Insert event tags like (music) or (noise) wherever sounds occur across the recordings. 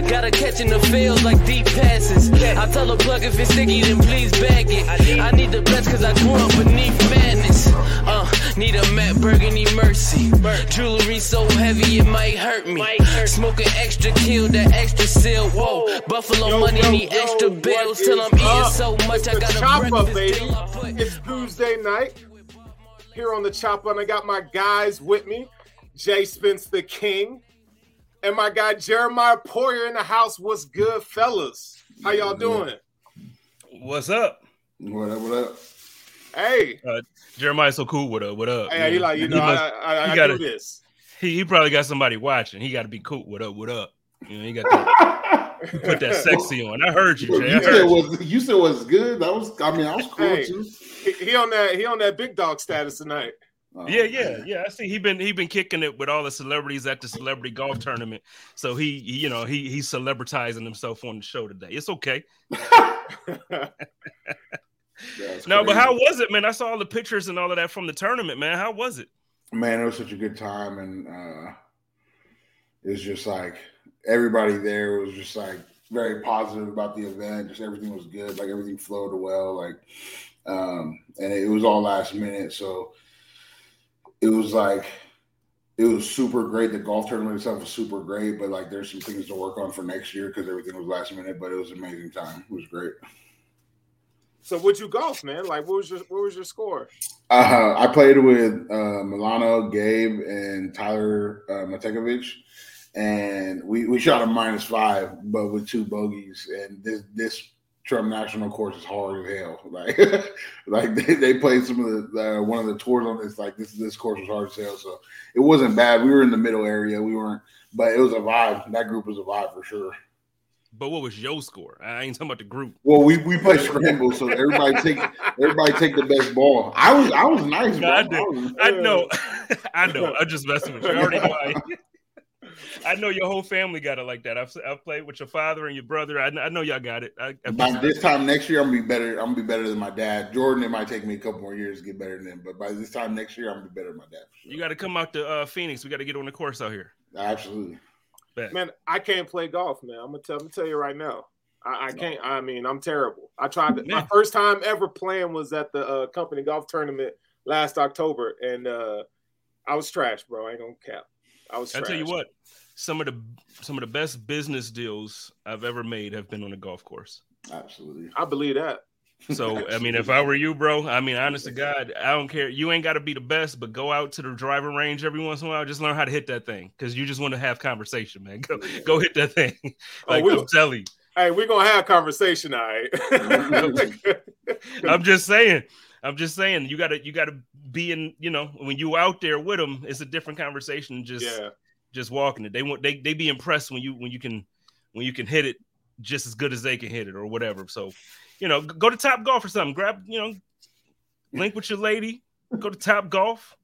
tragic. Got her catching the field like deep passes. I tell her plug if it's sticky, then please bag it. I need the best cause I grew up beneath madness. Uh, need a Matt Burgundy mercy. Jewelry so heavy it might hurt me. Smoking extra kill, that extra seal. Whoa, Buffalo Yo, money yo, need yo, extra bills till I'm eating up? so much I got the a chopper, breakfast baby. I It's Tuesday night here on the Chop Up, and I got my guys with me, Jay Spence the King, and my guy Jeremiah Poyer in the house. What's good, fellas? How y'all doing? What's up? What up? What up? Hey, uh, Jeremiah's so cool. What up? Uh, what up? hey, he like you know, He, must- I, I, he I gotta- do this. he, he probably got somebody watching. He got to be cool. What up? What up? You know, he got to put that (laughs) sexy on. I heard you, Jay. You said you. was you said was good. That was I mean I was cool Hey. too. He, he on that he on that big dog status tonight. Oh, Yeah, yeah, yeah. I see. He been he been kicking it with all the celebrities at the celebrity golf tournament. So he, you know, he he's celebritizing himself on the show today. It's okay. (laughs) No, but how was it, man? I saw all the pictures and all of that from the tournament, man. How was it? man, it was such a good time, and uh, it was just like everybody there was just like very positive about the event. Just everything was good, like everything flowed well, like, um, and it was all last minute, so it was like it was super great. The golf tournament itself was super great, but like there's some things to work on for next year because everything was last minute. But it was an amazing time. It was great. so would you golf, man? Like, what was your what was your score? Uh, I played with uh, Milano, Gabe, and Tyler uh, Matakevich, and we, we shot a minus five, but with two bogeys. And this this Trump National course is hard as hell. (laughs) Like like they, they played some of the uh, one of the tours on this. Like this this course was hard as hell. So it wasn't bad. We were in the middle area. We weren't, but it was a vibe. That group was a vibe for sure. But what was your score? I ain't talking about the group. Well, we, we play scramble, so everybody take everybody take the best ball. I was I was nice. No, I did. was- I know, (laughs) I know. I'm just messing with you. I already know. (laughs) I, I know your whole family got it like that. I've, I've played with your father and your brother. I, I know y'all got it. I, I, By this time next year, I'm gonna be better. I'm gonna be better than my dad. Jordan, it might take me a couple more years to get better than him, but by this time next year, I'm gonna be better than my dad. For you got to come out to uh, Phoenix. We got to get on the course out here. Absolutely. Bet. Man, I can't play golf, man. I'm gonna tell, I'm gonna tell you right now. I, I can't. I mean, I'm terrible. I tried. To, my first time ever playing was at the uh, company golf tournament last October, and uh, I was trash, bro. I ain't gonna cap. I was. I tell you what, some of the some of the best business deals I've ever made have been on a golf course. Absolutely. I believe that. So I mean, if I were you, bro, I mean, honest to God, I don't care. You ain't got to be the best, but go out to the driving range every once in a while. Just learn how to hit that thing because you just want to have conversation, man. Go go hit that thing. (laughs) Oh, like we- I'm telling you. Hey, we're gonna have conversation, all right? I'm just saying. I'm just saying. You gotta you gotta be in. You know, when you out there with them, it's a different conversation. Just yeah. Just walking it. They want they they be impressed when you when you can when you can hit it just as good as they can hit it or whatever. So, you know, go to Top Golf or something. Grab you know, link with your lady. Go to Top Golf.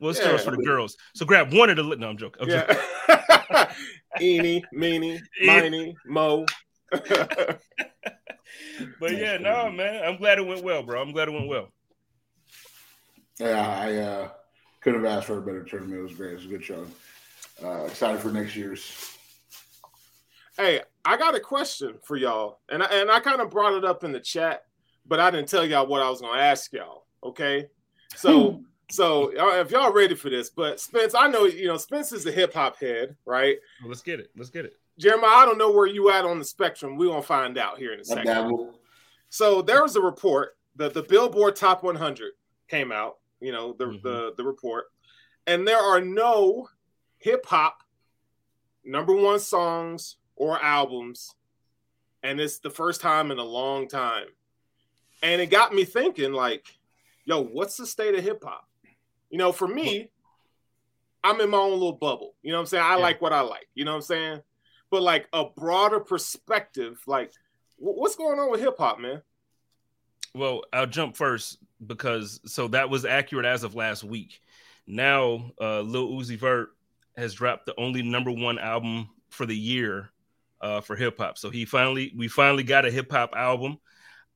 Well, it's Yeah. for the girls. So grab one of the. No, I'm joking. I'm joking. Yeah. (laughs) Eeny, meeny, (laughs) miny, mo. (laughs) But yeah, no, man. I'm glad it went well, bro. I'm glad it went well. Yeah, I uh, could have asked for a better tournament. It was great. It was a good show. Uh, excited for next year's. Hey, I got a question for y'all, and I, and I kind of brought it up in the chat, but I didn't tell y'all what I was going to ask y'all. Okay, so so uh, if y'all ready for this, but Spence, I know you know Spence is a hip hop head, right? Well, let's get it. Let's get it. Jeremiah, I don't know where you at on the spectrum. We're gonna find out here in a second. So there was a report that the Billboard Top 100 came out. You know the Mhm. the the report, and there are no hip hop number one songs or albums, and it's the first time in a long time. And it got me thinking, like, yo, what's the state of hip hop? You know, for me, I'm in my own little bubble. You know what I'm saying? I yeah. like what I like. You know what I'm saying? But like a broader perspective, like what's going on with hip hop, man? Well, I'll jump first because so that was accurate as of last week. Now, uh, Lil Uzi Vert has dropped the only number one album for the year uh, for hip hop. So he finally, we finally got a hip hop album.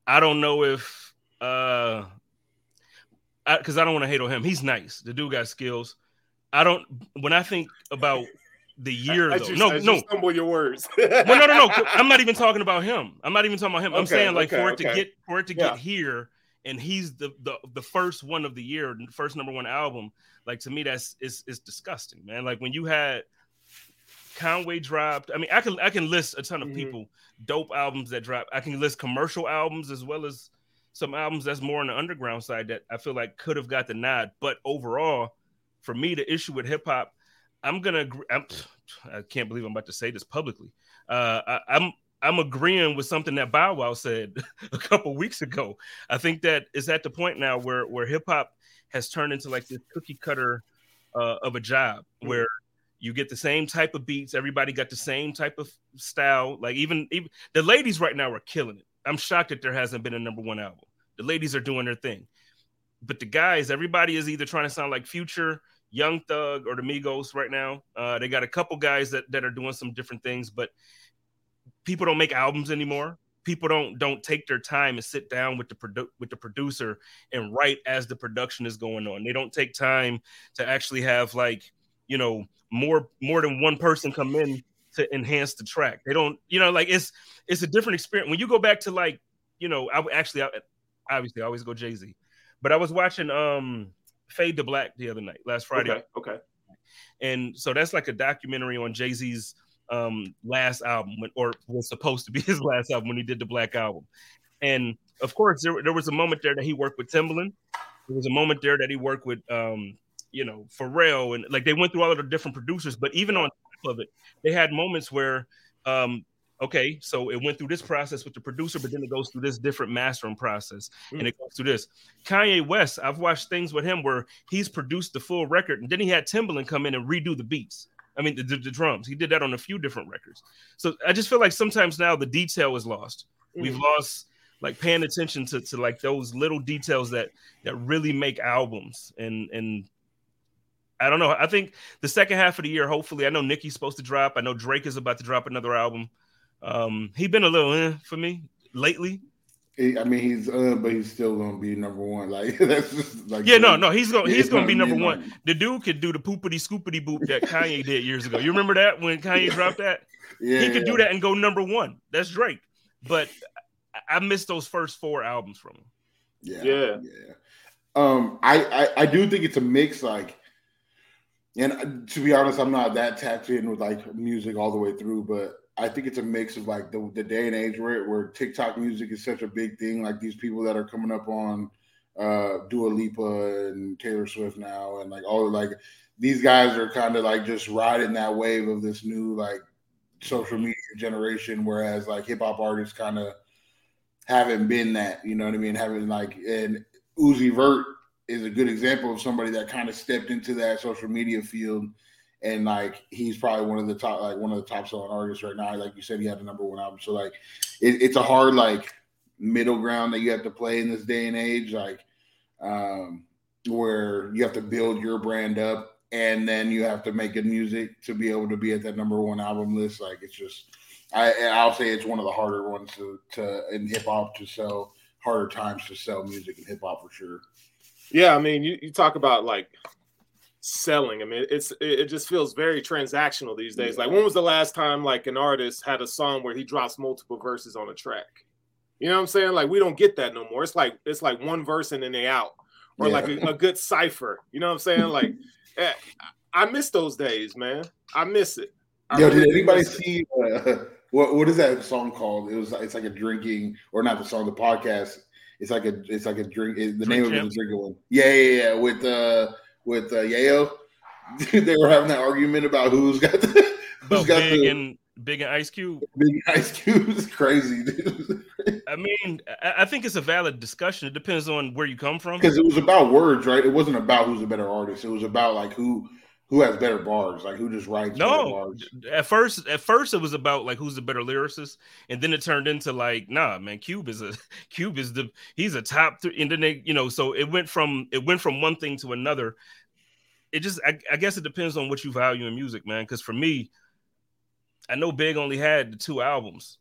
I don't know if, uh, because I, I don't want to hate on him. He's nice. The dude got skills. I don't. When I think about the (laughs) year, I, I though, just, no, I no, stumble your words. (laughs) well, no, no, no. (laughs) I'm not even talking about him. I'm not even talking about him. I'm saying like okay, for it to get for it to Yeah. get here, and he's the the the first one of the year, first number one album. Like to me, that's is is disgusting, man. Like when you had Conway dropped. I mean, I can I can list a ton of Mhm. people dope albums that drop. I can list commercial albums as well as some albums that's more on the underground side that I feel like could have got the nod. But overall, for me, the issue with hip hop, I'm gonna. I'm, I can't believe I'm about to say this publicly. Uh, I, I'm I'm agreeing with something that Bow Wow said (laughs) a couple weeks ago. I think that it's at the point now where where hip hop has turned into like this cookie cutter uh, of a job Mhm. where you get the same type of beats, everybody got the same type of style. Like even even the ladies right now are killing it. I'm shocked that there hasn't been a number one album. The ladies are doing their thing, but the guys, everybody is either trying to sound like Future, Young Thug, or the Migos right now. Uh, they got a couple guys that that are doing some different things, but people don't make albums anymore. People don't don't take their time and sit down with the produ- with the producer and write as the production is going on. They don't take time to actually have like you know more more than one person come in to enhance the track. They don't you know like it's it's a different experience when you go back to like you know I actually I, obviously I always go Jay Z, but I was watching um Fade to Black the other night last Friday Okay, okay. and so that's like a documentary on Jay Z's um, last album, when, or was supposed to be (laughs) his last album when he did the Black album. And of course, there, there was a moment there that he worked with Timbaland. There was a moment there that he worked with, um, you know, Pharrell, and like they went through all of the different producers. But even on top of it, they had moments where, um, okay, so it went through this process with the producer, but then it goes through this different mastering process, and it goes through this. Kanye West, I've watched things with him where he's produced the full record, and then he had Timbaland come in and redo the beats. I mean, the, the, the drums. He did that on a few different records. So I just feel like sometimes now the detail is lost. We've lost like paying attention to, to like those little details that that really make albums. And and I don't know. I think the second half of the year, hopefully, I know Nicki's supposed to drop. I know Drake is about to drop another album. Um, he been a little eh, for me lately. He- I mean, he's uh, but he's still gonna be number one. (laughs) Like that's just like Yeah, no, no, he's gonna he's gonna be number one. not- The dude could do the poopity scoopity boop that Kanye did years ago. You remember that when (laughs) Kanye dropped that? Yeah, he could do that and go number one. That's Drake. But I- I missed those first four albums from him. Yeah, Yeah. yeah. Um, I, I I do think it's a mix. Like, and uh, to be honest, I'm not that tapped in with like music all the way through, but I think it's a mix of like the, the day and age where where TikTok music is such a big thing. Like these people that are coming up on uh Dua Lipa and Taylor Swift now, and like all like these guys are kind of like just riding that wave of this new like social media generation, whereas like hip hop artists kind of haven't been that, you know what I mean? Having like and Uzi Vert is a good example of somebody that kind of stepped into that social media field and like he's probably one of the top like one of the top selling artists right now. Like you said, he had the number one album. So like it, it's a hard like middle ground that you have to play in this day and age, like um where you have to build your brand up and then you have to make good music to be able to be at that number one album list. Like it's just I I'll say it's one of the harder ones to to in hip hop to sell harder times to sell music in hip hop for sure. Yeah, I mean, you, you talk about like selling. I mean, it's it, just feels very transactional these days. Like, when was the last time like an artist had a song where he drops multiple verses on a track? You know what I'm saying? Like, we don't get that no more. It's like it's like one verse and then they out, or like a, a good cipher. You know what I'm saying? Like, (laughs) eh, I miss those days, man. I miss it. I Yo, really did anybody see uh, (laughs) what what is that song called? It was it's like a drinking or not the song, the podcast. It's like a it's like a drink. It, the Drink name of it Champs? drinking one. Yeah, yeah, yeah. With uh with uh, Yayo, (laughs) they were having that argument about who's got the. About got Big the- and Big and Ice Cube. Big Ice Cube is crazy, dude. I mean, I, I think it's a valid discussion. It depends on where you come from. Because it was about words, right? It wasn't about who's a better artist. It was about like who who has better bars, like who just writes better No, bars. at first, at first it was about like who's the better lyricist, and then it turned into like, nah, man, Cube is a (laughs) Cube is the he's a top three, and then they, you know, so it went from it went from one thing to another. It just, I, I guess, it depends on what you value in music, man. Because for me, I know Big only had the two albums,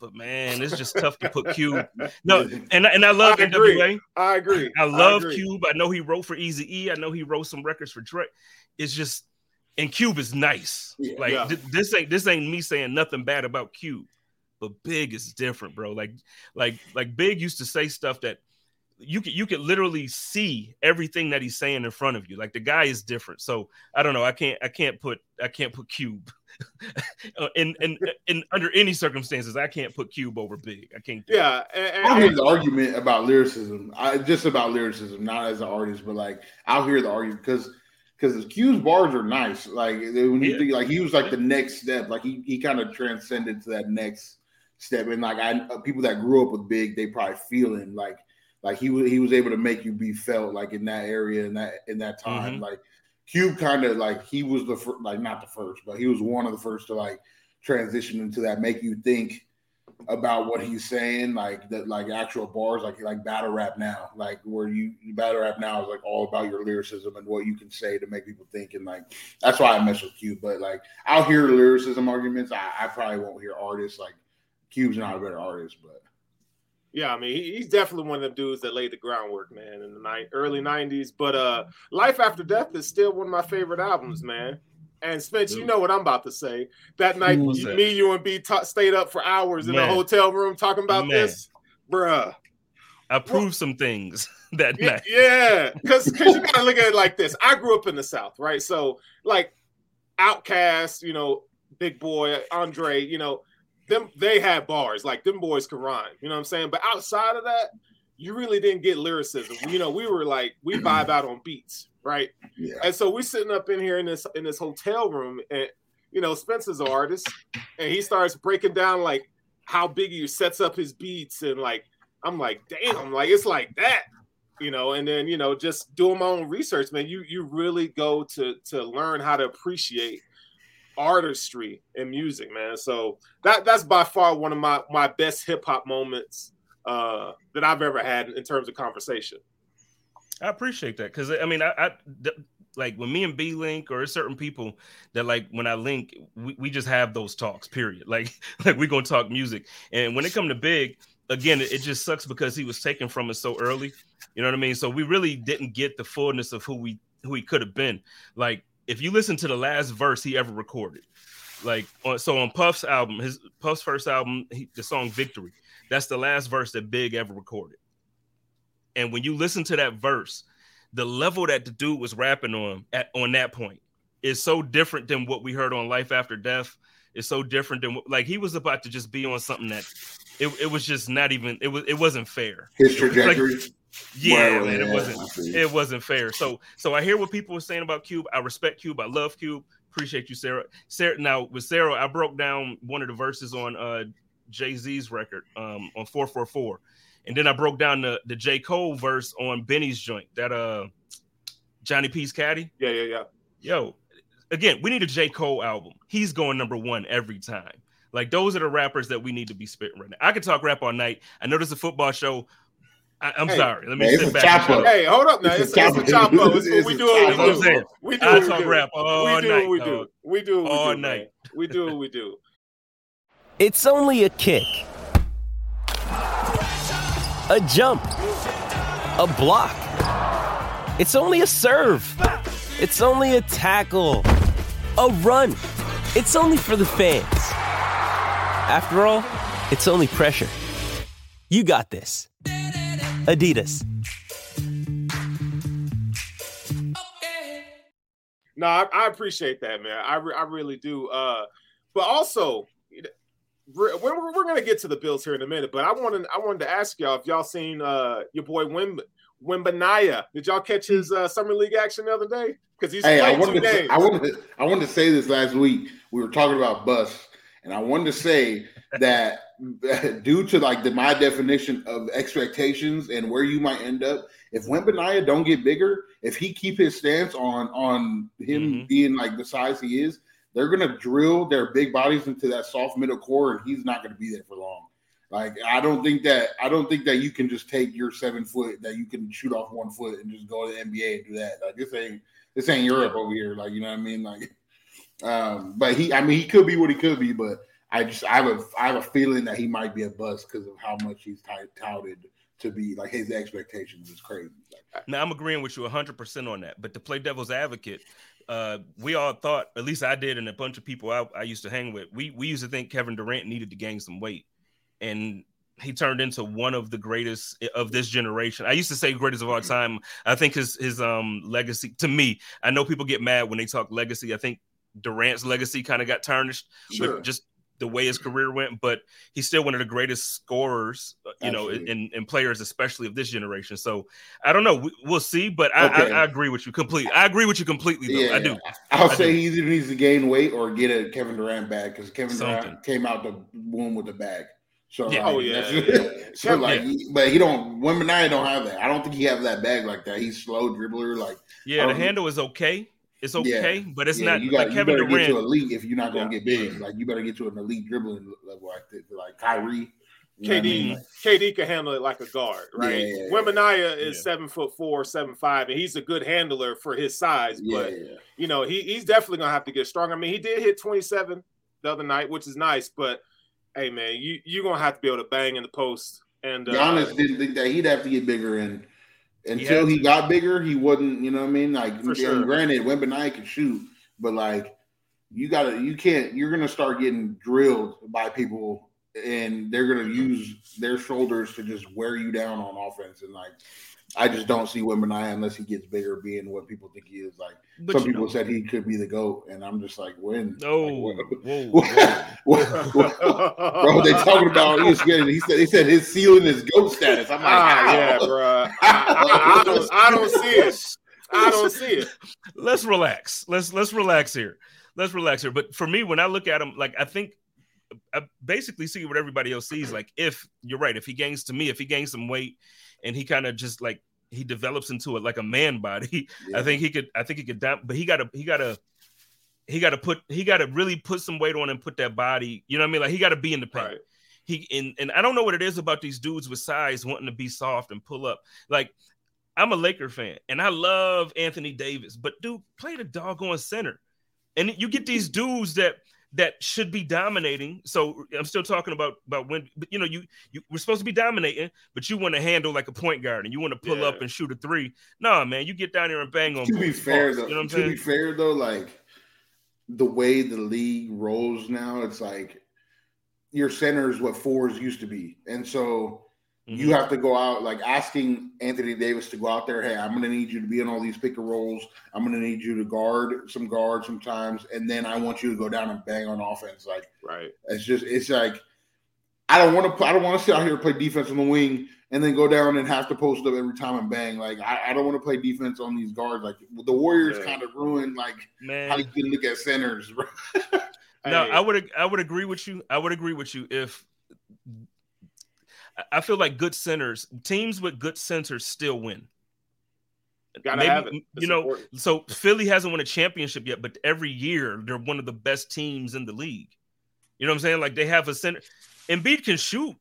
but man, it's just tough to put Cube. (laughs) No, and I- and I love I agree. NWA. I agree. I love agree. Cube. I know he wrote for Eazy E. I know he wrote some records for Drake. It's just, and Cube is nice. Yeah. like Yeah. th- this ain't this ain't me saying nothing bad about Cube, but Big is different, bro. Like like like Big used to say stuff that you could you could literally see everything that he's saying in front of you. Like the guy is different. So I don't know. I can't I can't put I can't put Cube. (laughs) Uh, in, in in under any circumstances, I can't put Cube over Big. I can't. Yeah, and, and- I'll hear the argument about lyricism. I just about lyricism, not as an artist, but like I'll hear the argument because because Cube's bars are nice. Like when you Yeah. think like he was like the next step, like he he kind of transcended to that next step. And like I people that grew up with Big, they probably feeling like like he was he was able to make you be felt like in that area in that in that time. Mhm. Like Cube kind of like he was the first, like not the first, but he was one of the first to like transition into that, make you think about what he's saying, like that, like actual bars, like like battle rap now, like where you battle rap now is like all about your lyricism and what you can say to make people think, and like that's why I mess with Cube. But like I'll hear lyricism arguments. I, I probably won't hear artists like Cube's not a better artist, but Yeah, I mean, he, he's definitely one of the dudes that laid the groundwork, man, in the ni- early '90s. But uh, "Life After Death" is still one of my favorite albums, man. And Spence, you know what I'm about to say. That night, you, me, you, and B ta- stayed up for hours in Man. a hotel room talking about Man. this, bruh. I proved some things (laughs) that night. yeah, because you (laughs) gotta look at it like this. I grew up in the South, right? So like OutKast, you know, Big Boi, Andre, you know, them they had bars, like them boys could rhyme, you know what I'm saying? But outside of that, you really didn't get lyricism. You know, we were like we (clears throat) vibe out on beats, right? yeah, And so we sitting up in here in this in this hotel room, and you know, Spencer's an artist, and he starts breaking down like how Biggie sets up his beats, and like I'm like, damn, like it's like that, you know. And then you know, just doing my own research, man. You you really go to to learn how to appreciate artistry in music, man. So that that's by far one of my my best hip hop moments uh that I've ever had in terms of conversation. I appreciate that because I mean, I, I th- like when me and B link or certain people that like when I link, we, we just have those talks. Period. (laughs) Like like we gonna talk music, and when it come to Big, again, it, it just sucks because he was taken from us so early. You know what I mean? So we really didn't get the fullness of who we who he could have been. Like if you listen to the last verse he ever recorded, like on, so on Puff's album, his Puff's first album, he, the song "Victory," that's the last verse that Big ever recorded. And when you listen to that verse, the level that the dude was rapping on at on that point is so different than what we heard on Life After Death. It's so different than what, like he was about to just be on something that it, it was just not even it was it wasn't fair. his It was like- trajectory. Yeah, Well, man, it wasn't it wasn't fair. So so I hear what people were saying about Cube. I respect Cube. I love Cube. Appreciate you, Sarah. Sarah. Now with Sarah, I broke down one of the verses on uh Jay Z's record um on four four four, and then I broke down the the J Cole verse on Benny's joint that uh Johnny P's Caddy. Yeah, yeah, yeah. Yo, again, we need a J Cole album. He's going number one every time. Like those are the rappers that we need to be spitting right now. I could talk rap all night. I know there's a football show. I, I'm Hey, sorry. Let me man, sit back. and chop shut up. up. Hey, hold up now. It's It's, a it's a chop- chop. It's it's we do. What we do. We do. What we do. rap all we do night, what we dog. do. We do what we All do, night. man. We do what we do. It's only a kick, a jump, a block. It's only a serve. It's only a tackle, a run. It's only for the fans. After all, it's only pressure. You got this. Adidas. No, I, I appreciate that, man. I, re- I really do. Uh, but also, we're, we're, we're gonna get to the Bills here in a minute. But I wanted I wanted to ask y'all if y'all seen uh your boy Wim Wembanyama. Did y'all catch his uh, summer league action the other day? Because he's Hey, I played two wanted, to, games. I wanted to, I wanted to say this last week. we were talking about bus, and I wanted to say that (laughs) due to like the my definition of expectations and where you might end up, if Wembanyama don't get bigger, if he keep his stance on on him Mhm. being like the size he is, they're gonna drill their big bodies into that soft middle core, and he's not gonna be there for long. Like I don't think that I don't think that you can just take your seven foot that you can shoot off one foot and just go to the NBA and do that. Like this ain't this ain't Europe over here. Like you know what I mean? Like, (laughs) um, but he I mean he could be what he could be, but I just I have a I have a feeling that he might be a bust because of how much he's t- touted to be. Like his expectations is crazy. Like, Now I'm agreeing with you 100 percent on that. But to play devil's advocate, uh, we all thought, at least I did, and a bunch of people I, I used to hang with, we we used to think Kevin Durant needed to gain some weight, and he turned into one of the greatest of this generation. I used to say greatest of all time. I think his his um legacy to me. I know people get mad when they talk legacy. I think Durant's legacy kind of got tarnished, Sure. but just the way his career went. But he's still one of the greatest scorers, uh, you know, Absolutely. and and players, especially of this generation. So I don't know. We, we'll see, but I, Okay. I, I agree with you completely. I agree with you completely, though. I do. I'll I say do. he either needs to gain weight or get a Kevin Durant bag because Kevin Something. Durant came out the womb with a bag. So Yeah. like, Oh, yeah, (laughs) yeah. so like, he- but he don't. Wembanyama don't have that. I don't think he have that bag like that. He's slow dribbler. Like Yeah, the Um, handle is okay. It's Yeah. okay, but it's yeah, not you got like you Kevin get to Durant. elite if you're not gonna Yeah. get big. Like you better get to an elite dribbling level like that, like Kyrie. You know I KD mean? Like, KD can handle it like a guard, right? Yeah, yeah, yeah. Wembanyama is Yeah. seven foot four, seven five, and he's a good handler for his size. But yeah. you know, he, he's definitely gonna have to get stronger. I mean, he did hit 27 the other night, which is nice, but hey man, you you're gonna have to be able to bang in the post. And uh, Giannis didn't think that he'd have to get bigger, and until had he, got bigger, he wouldn't. You know what I mean? Like, For sure. granted, Wembanyama can shoot, but like, you gotta, you can't. You're gonna start getting drilled by people, and they're gonna use their shoulders to just wear you down on offense. And like, I just don't see Wembanyama unless he gets bigger, being what people think he is. Like, But some people know, said he could be the goat, and I'm just like, when? no, Like, whoa, what- (laughs) whoa. what- what- Bro, they talking about ESPN. He said he said his ceiling is goat status. I'm like, ah, yeah, bro. I, I- I don't, I don't see it. I don't see it. let's relax. Let's let's relax here. Let's relax here. But for me, when I look at him, like I think I basically see what everybody else sees. Like if you're right, if he gains to me, if he gains some weight, and he kind of just like he develops into it like a man body, (laughs) Yeah. I think he could. I think he could. Down, but he got to. He got to. He got to put. He got to really put some weight on and put that body. You know what I mean? Like he got to be in the paint. Right. He and and I don't know what it is about these dudes with size wanting to be soft and pull up. Like I'm a Laker fan and I love Anthony Davis, but dude, play the doggone center. And you get these dudes that that should be dominating. So I'm still talking about about when, but you know, you you we're supposed to be dominating, but you want to handle like a point guard and you want to pull Yeah. up and shoot a three. No, man, you get down there and bang on. to be fair though, you know what I'm to be fair though, like the way the league rolls now, it's like your center is what fours used to be, and so you Mhm. have to go out like asking Anthony Davis to go out there. Hey, I'm going to need you to be in all these pick and rolls. I'm going to need you to guard some guards sometimes, and then I want you to go down and bang on offense. Like Right. it's just it's like I don't want to I don't want to sit out here and play defense on the wing and then go down and have to post up every time and bang. Like I, I don't want to play defense on these guards. Like the Warriors Yeah. kind of ruined like Man, how you can look at centers. bro. (laughs) No, Hey, I would I would agree with you. I would agree with you if I- I feel like good centers, teams with good centers still win. gotta maybe, have it. you know, important. So Philly hasn't won a championship yet, but every year they're one of the best teams in the league. You know what I'm saying? Like they have a center. Embiid can shoot.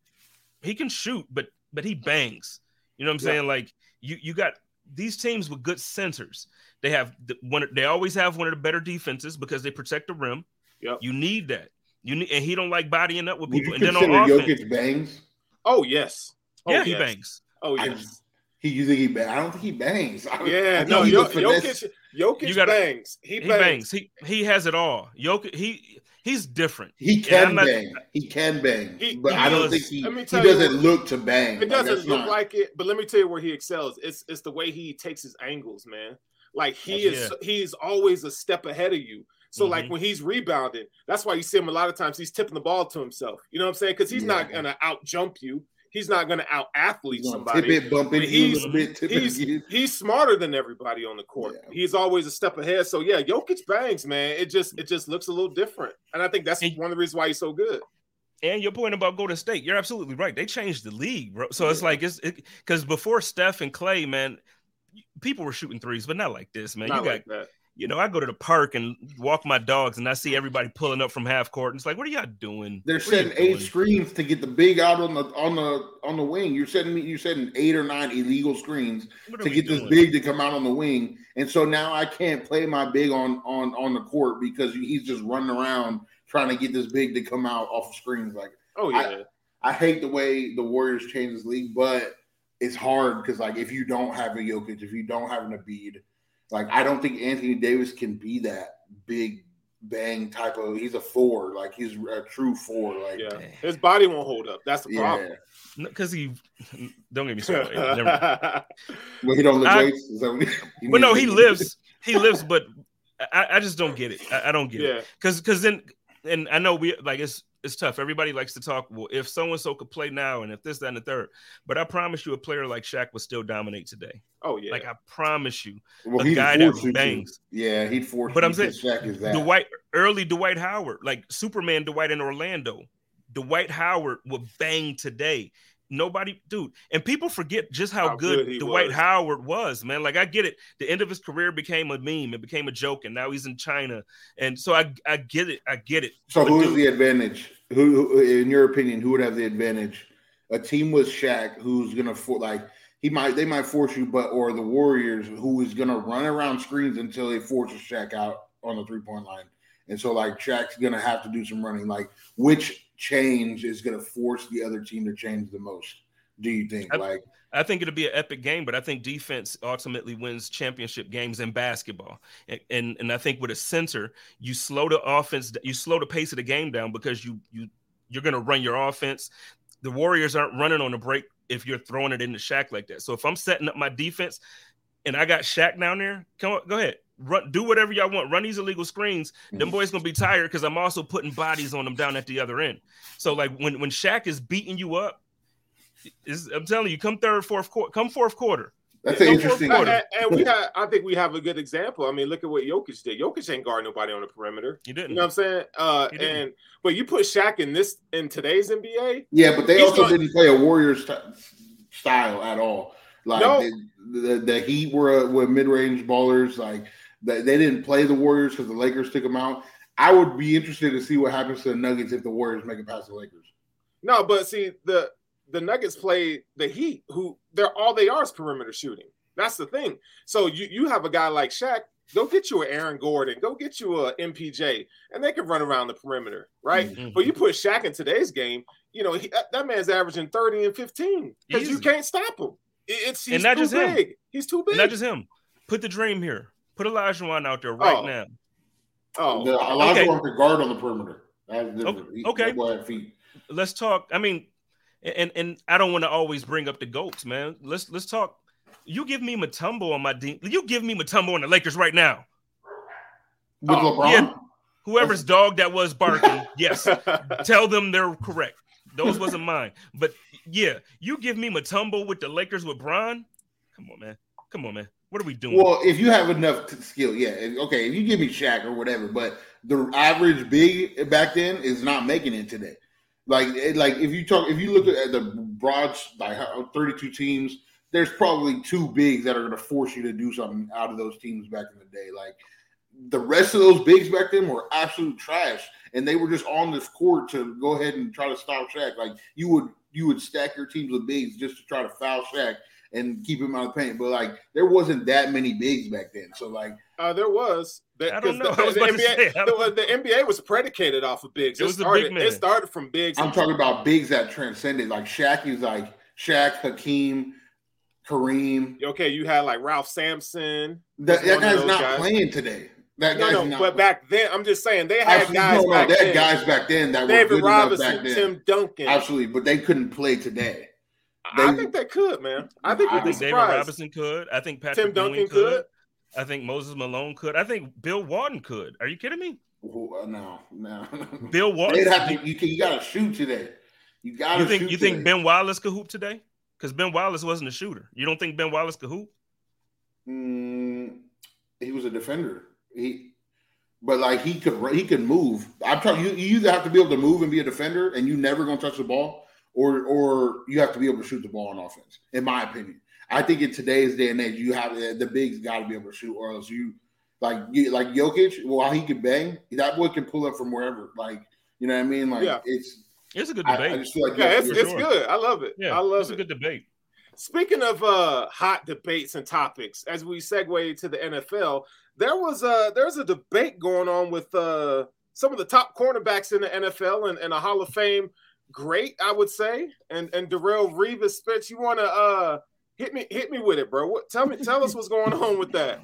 He can shoot, but but he bangs. You know what I'm Yeah. saying? Like you you got these teams with good centers. They have the, one. They always have one of the better defenses because they protect the rim. Yep. You need that. You need, and he don't like bodying up with Would people. you And then consider on offense, Jokic bangs? Oh yes. Oh, yeah, he yes. bangs. Oh yes. just- He you think he bang? I don't think he bangs. I, Yeah, I no, think Yo- he's a Jokic, Jokic You gotta- bangs. He, He bangs. bangs. He he has it all. Jokic, he he's different. He can not- bang. He can bang, He- but he I don't does. think he. He doesn't what- look to bang. It doesn't that's look not- like it, but let me tell you where he excels. It's it's the way he takes his angles, man. Like he Yes, is he's always a step ahead of you. So like Mhm. when he's rebounding, that's why you see him a lot of times he's tipping the ball to himself. You know what I'm saying? Because he's not gonna out jump you. he's not going to out athlete somebody. tip it, bump But into a he's- bit, tip it he's again. he's smarter than everybody on the court. Yeah. He's always a step ahead. So yeah, Jokic bangs, man. It just it just looks a little different, and I think that's And- one of the reasons why he's so good. And your point about Golden State, you're absolutely right. They changed the league, bro. So it's like it's because before Steph and Clay, man, people were shooting threes, but not like this, man. Not you got, like that. You know, I go to the park and walk my dogs, and I see everybody pulling up from half court, and it's like, what are y'all doing? They're What setting eight doing? screens to get the big out on the on the on the wing. You're setting me. You're setting eight or nine illegal screens to we get this big to come out on the wing, and so now I can't play my big on on on the court because he's just running around trying to get this big to come out off of screens. Like Oh yeah, I hate the way the Warriors change this league, but it's hard because like if you don't have a Jokic, if you don't have an Embiid, like I don't think Anthony Davis can be that big bang type of. He's a four, like he's a true four. Like yeah. His body won't hold up. That's the problem. because he don't get me started. Never. (laughs) Well, he don't lift I- weights. Is that he, But no, he lives. He lives, but I, I just don't get it. I, I don't get it. yeah, because because then and I know we like it's it's tough. Everybody likes to talk. Well, if so and so could play now, and if this, that, and the third, but I promise you, a player like Shaq would still dominate today. oh yeah. Like I promise you, well, a guy that force you to. bangs. Yeah, he'd force. But you I'm saying, Shaq is that. Dwight, early Dwight Howard, like Superman Dwight in Orlando, Dwight Howard would bang today. Nobody, dude, and people forget just how, How good, good he Dwight was. Howard was, man. Like I get it. The end of his career became a meme. It became a joke, and now he's in China. And so I, I get it. I get it. So But who is dude, the advantage? Who, who, in your opinion, who would have the advantage? A team with Shaq, who's gonna for like he might they might force you, but or the Warriors, who is gonna run around screens until they forces Shaq out on the three point line, and so like Shaq's gonna have to do some running. Like which change is gonna force the other team to change the most? Do you think? I- like I think it'll be an epic game, but I think defense ultimately wins championship games in basketball. And, and and I think with a center, you slow the offense, you slow the pace of the game down because you you you're gonna run your offense. The Warriors aren't running on a break if you're throwing it in the shack like that. So if I'm setting up my defense and I got Shaq down there, come on, go ahead. Run, do whatever y'all want. Run these illegal screens. Them boys gonna be tired because I'm also putting bodies on them down at the other end. So like when when Shaq is beating you up, is I'm telling you, come third, fourth quarter, come fourth quarter. that's Yeah, an interesting. And, quarter. and we have, I think we have a good example. I mean, look at what Jokic did. Jokic ain't guard nobody on the perimeter. You didn't. You know what I'm saying? Uh, and but you put Shaq in this in today's NBA. Yeah, but they also gonna- didn't play a Warriors st- style at all. Like No. they- the, the Heat were were mid range ballers. Like they, they didn't play the Warriors because the Lakers took them out. I would be interested to see what happens to the Nuggets if the Warriors make it past the Lakers. No, but see the the Nuggets play the Heat, who they're all they are is perimeter shooting. That's the thing. So you you have a guy like Shaq. Go get you an Aaron Gordon. Go get you a MPJ, and they can run around the perimeter, right? Mhm. But you put Shaq in today's game, you know he, that, that man's averaging thirty and fifteen because you can't stop him. It- it's he's And not too just him. He's too big. And not just him. Put the dream here. Put Olajuwon out there right Oh. now. oh, the Elijah okay. one could guard on the perimeter. That's. Okay, He- okay. that boy had feet. Let's talk. I mean, and and I don't want to always bring up the goats, man. Let's let's talk. You give me Mutombo on my team. You give me Mutombo on the Lakers right now. With Oh, LeBron, yeah. Whoever's dog that was barking, (laughs) yes. Tell them they're correct. Those wasn't mine. But yeah, you give me Mutombo with the Lakers with Bron. Come on, man. Come on, man. What are we doing? Well, if you have enough skill, yeah, okay. If you give me Shaq or whatever, but the average big back then is not making it today. Like, it- like if you talk, if you look at the broad, like thirty-two teams, there's probably two bigs that are going to force you to do something out of those teams back in the day. Like the rest of those bigs back then were absolute trash, and they were just on this court to go ahead and try to stop Shaq. Like you would, you would stack your teams with bigs just to try to foul Shaq and keep him out of paint. But like there wasn't that many bigs back then. So like Uh, there was. That, I don't 'cause know. The, (laughs) I was the NBA, say, I the, the NBA was predicated off of bigs. It It, was the big started. man. It started from bigs. I'm talking about bigs that transcended. Like Shaq is like Shaq, Hakeem, Kareem. Okay, you had like Ralph Sampson. That, that guy's not guys. playing today. That No, guy's no, not. but back then, I'm just saying they had Absolutely, guys no, no, back they had then. guys back then that were David good enough back then. Tim Duncan. Absolutely, but they couldn't play today. I think they could, man. I think I you'd be I think David. Robinson could. I think Patrick Tim Duncan Ewing could. could. I think Moses Malone could. I think Bill Walton could. Are you kidding me? Oh, uh, no, no. Bill Walton. To. You, you got to shoot today. You got to. You think you think Ben Wallace could hoop today? Because Ben Wallace wasn't a shooter. You don't think Ben Wallace could hoop? Mm, he was a defender. He, but like he could he could move. I'm talking. You, you either have to be able to move and be a defender, and you never gonna touch the ball, or or you have to be able to shoot the ball on offense. In my opinion, I think in today's day and age, you have the bigs got to be able to shoot, or else you like you, like Jokic. Well, he can bang, that boy can pull up from wherever. Like you know what I mean? Like Yeah. it's. It's a good debate. I just feel like you Yeah, it's, to be- it's sure. good. I love it. yeah, I love it's it. a good debate. Speaking of uh, hot debates and topics, as we segue to the NFL, there was a there's a debate going on with uh, some of the top cornerbacks in the NFL and, and a Hall of Fame great, I would say, and and Darrelle Revis. Spence, you want to uh, hit me hit me with it, bro? What, tell me tell us what's going on with that.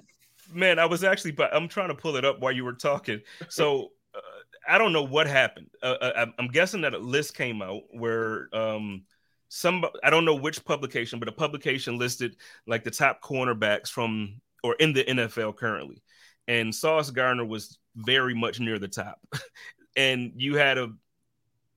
Man, I was actually, but I'm trying to pull it up while you were talking. So uh, I don't know what happened. Uh, uh, I'm- I'm guessing that a list came out where um, some, I don't know which publication, but a publication listed like the top cornerbacks from or in the NFL currently, and Sauce Gardner was very much near the top, (laughs) and you had a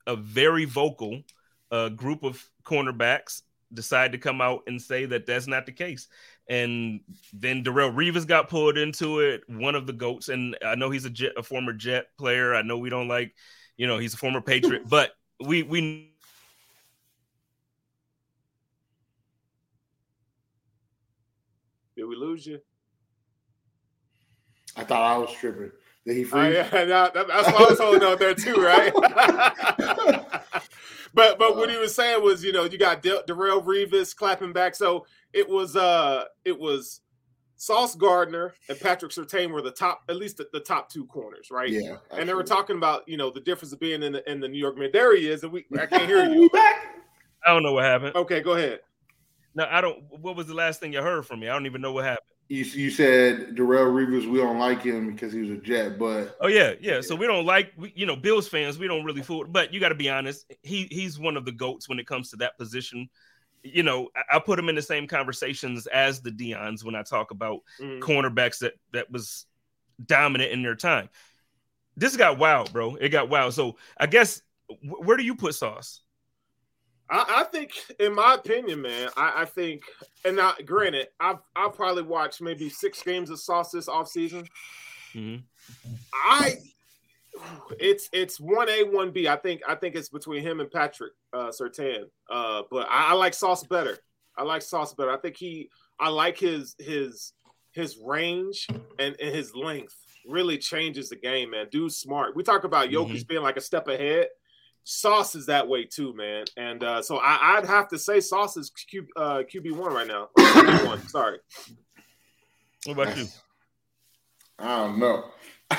a very vocal uh, group of cornerbacks decide to come out and say that that's not the case. And then Darrelle Revis got pulled into it, one of the goats. And I know he's a jet, a former Jet player. I know we don't like, you know, he's a former Patriot, (laughs) but we we Did we lose you? I thought I was tripping. Did he freeze? (laughs) yeah, that- that- that's why I was holding out there too, right? (laughs) but but what he was saying was, you know, you got Del- Darrelle Revis clapping back. So it was uh it was Sauce Gardner and Patrick Surtain were the top, at least the, the top two corners, right? Yeah, And they were talking about, you know, the difference of being in the in the New York mid. There he is, and we I can't hear (laughs) you. back. I don't know what happened. Okay, go ahead. No, I don't. What was the last thing you heard from me? I don't even know what happened. You, you said Darrelle Revis, we don't like him because he was a Jet, but Oh yeah, yeah. So we don't like, we, you know, Bills fans. We don't really fool. But you got to be honest. He he's one of the goats when it comes to that position. You know, I, I put him in the same conversations as the Deion's when I talk about Mhm. cornerbacks that that was dominant in their time. This got wild, bro. It got wild. So I guess wh- where do you put Sauce? I, I think, in my opinion, man, I, I think, and now, granted, I've I've probably watched maybe six games of Sauce this offseason. Mhm. I, it's it's one A, one B. I think I think it's between him and Patrick uh, Surtain. Uh, but I, I like Sauce better. I like Sauce better. I think he, I like his his his range and, and his length really changes the game, man. Dude's smart. We talk about Jokic being like a step ahead. Sauce is that way too, man. And uh, so I, I'd have to say Sauce is Q, uh, QB one right now. QB one, sorry. What about you? I don't know. (laughs)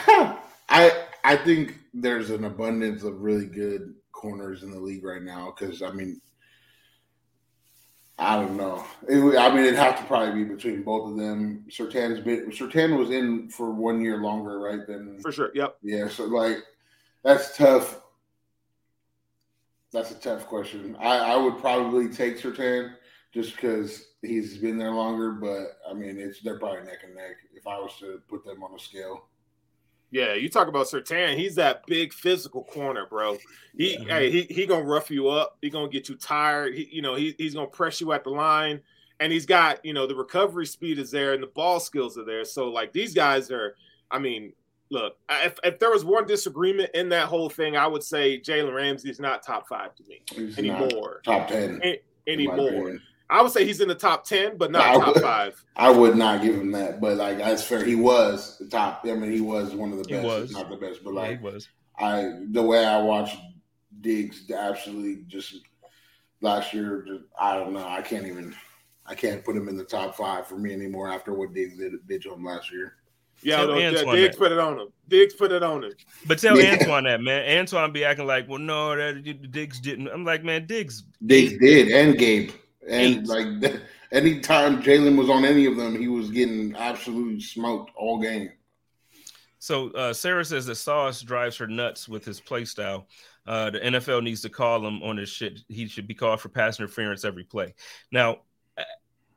I I think there's an abundance of really good corners in the league right now because I mean, I don't know. It, I mean, it'd have to probably be between both of them. Surtain's been Surtain was in for one year longer, right? Than For sure. Yep. yeah. So like, that's tough. That's a tough question. I, I would probably take Surtain just because he's been there longer, but I mean, it's they're probably neck and neck if I was to put them on a scale. Yeah, you talk about Surtain. He's that big physical corner, bro. He, Yeah. hey, he, he gonna rough you up. He gonna get you tired. He, you know, he, he's gonna press you at the line, and he's got, you know, the recovery speed is there and the ball skills are there. So like these guys are. I mean, look, if, if there was one disagreement in that whole thing, I would say Jalen Ramsey is not top five to me He's not anymore. top ten A- anymore. I would say he's in the top ten, but not I top would- five. I would not give him that, but like that's fair. He was the top. I mean, he was one of the best. He best. was. not the best, but Yeah, he like was. I, the way I watched Diggs, absolutely just last year. Just, I don't know. I can't even. I can't put him in the top five for me anymore after what Diggs did, did to him last year. Yeah, Tell no, Antoine Diggs that. put it on him. Diggs put it on him. But tell Yeah. Antoine that, man. Antoine be acting like, well, no, that Diggs didn't. I'm like, man, Diggs. Diggs did, and Gabe, and Eight. like (laughs) anytime Jalen was on any of them, he was getting absolutely smoked all game. So uh, Sarah says that Sauce drives her nuts with his play style. Uh, the NFL needs to call him on his shit. He should be called for pass interference every play. Now, I-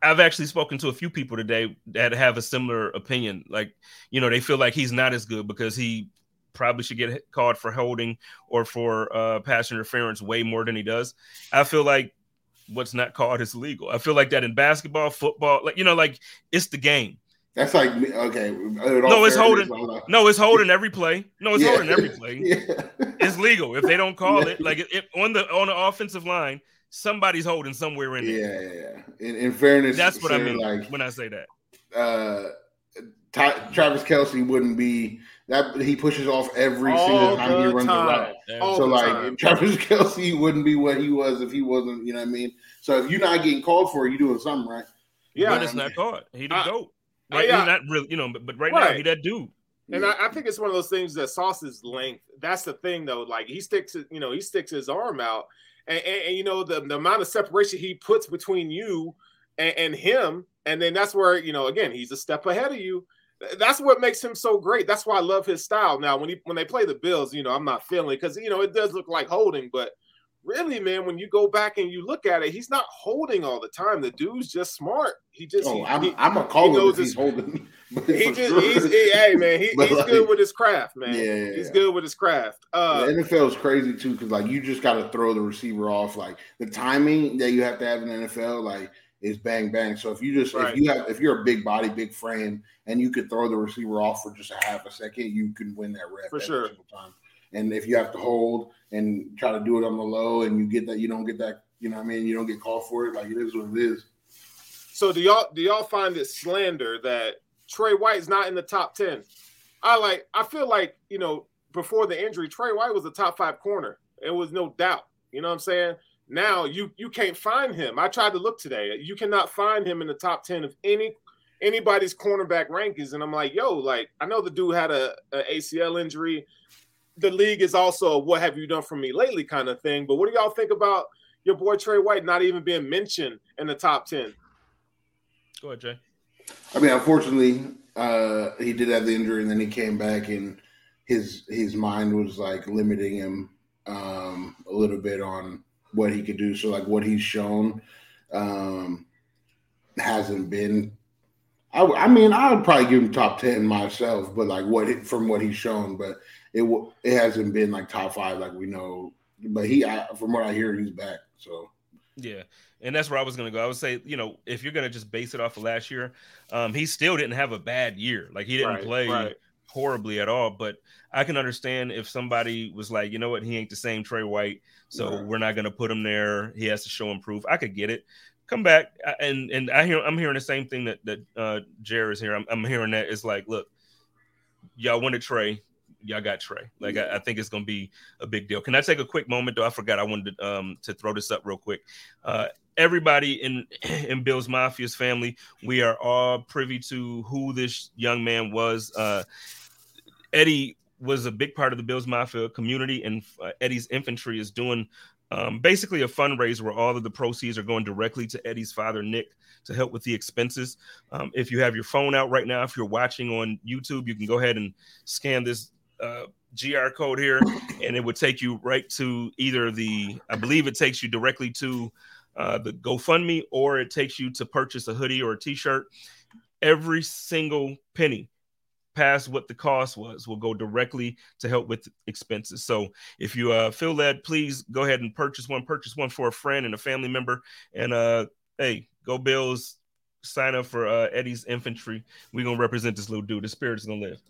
I've actually spoken to a few people today that have a similar opinion. Like, you know, they feel like he's not as good because he probably should get called for holding or for uh, pass interference way more than he does. I feel like what's not called is legal. I feel like that in basketball, football, like you know, like it's the game. That's like okay. No, it's holding. No, it's holding every play. No, it's Yeah. holding every play. (laughs) yeah. It's legal if they don't call Yeah. it. Like it, it- on the on the offensive line, somebody's holding somewhere in there. Yeah, yeah, yeah. In, in fairness, That's what I mean Like when I say that. uh, Ty- Travis Kelce wouldn't be that. He pushes off every All single time he runs time. a route. All So the like time. Travis (laughs) Kelce wouldn't be what he was if he wasn't. You know what I mean? So if you're not getting called for, it, you're doing something right. Yeah, but it's not caught. He the I- goat. Right? yeah. Not really, you know, but, but right, now he that dude. And I, I think it's one of those things that Sauce's length. That's the thing, though. Like he sticks, you know, he sticks his arm out, and, and, and, you know the, the amount of separation he puts between you and, and him, and then that's where you know again he's a step ahead of you. That's what makes him so great. That's why I love his style. Now when he when they play the Bills, you know, I'm not feeling because you know it does look like holding, but really, man, when you go back and you look at it, he's not holding all the time. The dude's just smart. He just Oh, he, I'm, he- I'm a call him knows if he's holding. He just sure. he's he, hey man he, (laughs) he's like, good with his craft man Yeah, he's good with his craft uh the NFL is crazy too because like you just got to throw the receiver off. Like the timing that you have to have in the NFL, like is bang bang. So if you just Right. if you have if you're a big body, big frame, and you could throw the receiver off for just a half a second, you can win that rep For sure. And if you have to hold and try to do it on the low, and you get that, you don't get that. You know, what I mean, you don't get called for it. Like it is what it is. so do y'all do y'all find it slander that Trey White's not in the top 10 I like I feel like you know before the injury Trey White was a top 5 corner. It was no doubt. You know what I'm saying? Now you you can't find him. I tried to look today. You cannot find him in the top 10 of any anybody's cornerback rankings. And I'm like yo like I know the dude had a, a ACL injury. The league is also a what have you done for me lately kind of thing. But what do y'all think about your boy Trey White not even being mentioned in the top 10 Go ahead, Jay. I mean, unfortunately, uh, he did have the injury, and then he came back, and his his mind was like limiting him um, a little bit on what he could do. So, like what he's shown um, hasn't been. I, I mean, I would probably give him top ten myself, but like what from what he's shown, but it it hasn't been like top five like we know. But he, I, from what I hear, he's back. So Yeah. And that's where I was going to go. I would say, you know, if you're going to just base it off of last year, um, he still didn't have a bad year. Like he didn't Right, play right. horribly at all. But I can understand if somebody was like, you know what, he ain't the same Trey White, so Right. we're not going to put him there. He has to show improve. I could get it. Come back, I- and and I hear I'm hearing the same thing that that uh, Jared is here. I'm, I'm hearing that it's like, look, y'all wanted Trey, y'all got Trey. Like I, I think it's gonna be a big deal. Can I take a quick moment though? I forgot I wanted to, um, to throw this up real quick. Uh, everybody in (clears throat) in Bills Mafia's family, we are all privy to who this young man was. Uh, Eddie was a big part of the Bills Mafia community, and uh, Eddie's infantry is doing um, basically a fundraiser where all of the proceeds are going directly to Eddie's father, Nick, to help with the expenses. Um, if you have your phone out right now, if you're watching on YouTube, you can go ahead and scan this uh, QR code here, and it would take you right to either the, I believe it takes you directly to uh, the GoFundMe, or it takes you to purchase a hoodie or a T-shirt. Every single penny past what the cost was will go directly to help with expenses. So if you uh, feel that, please go ahead and purchase one. Purchase one for a friend and a family member. And uh, hey, go Bills! Sign up for uh, Eddie's infantry. We're gonna represent this little dude. The spirit is gonna live.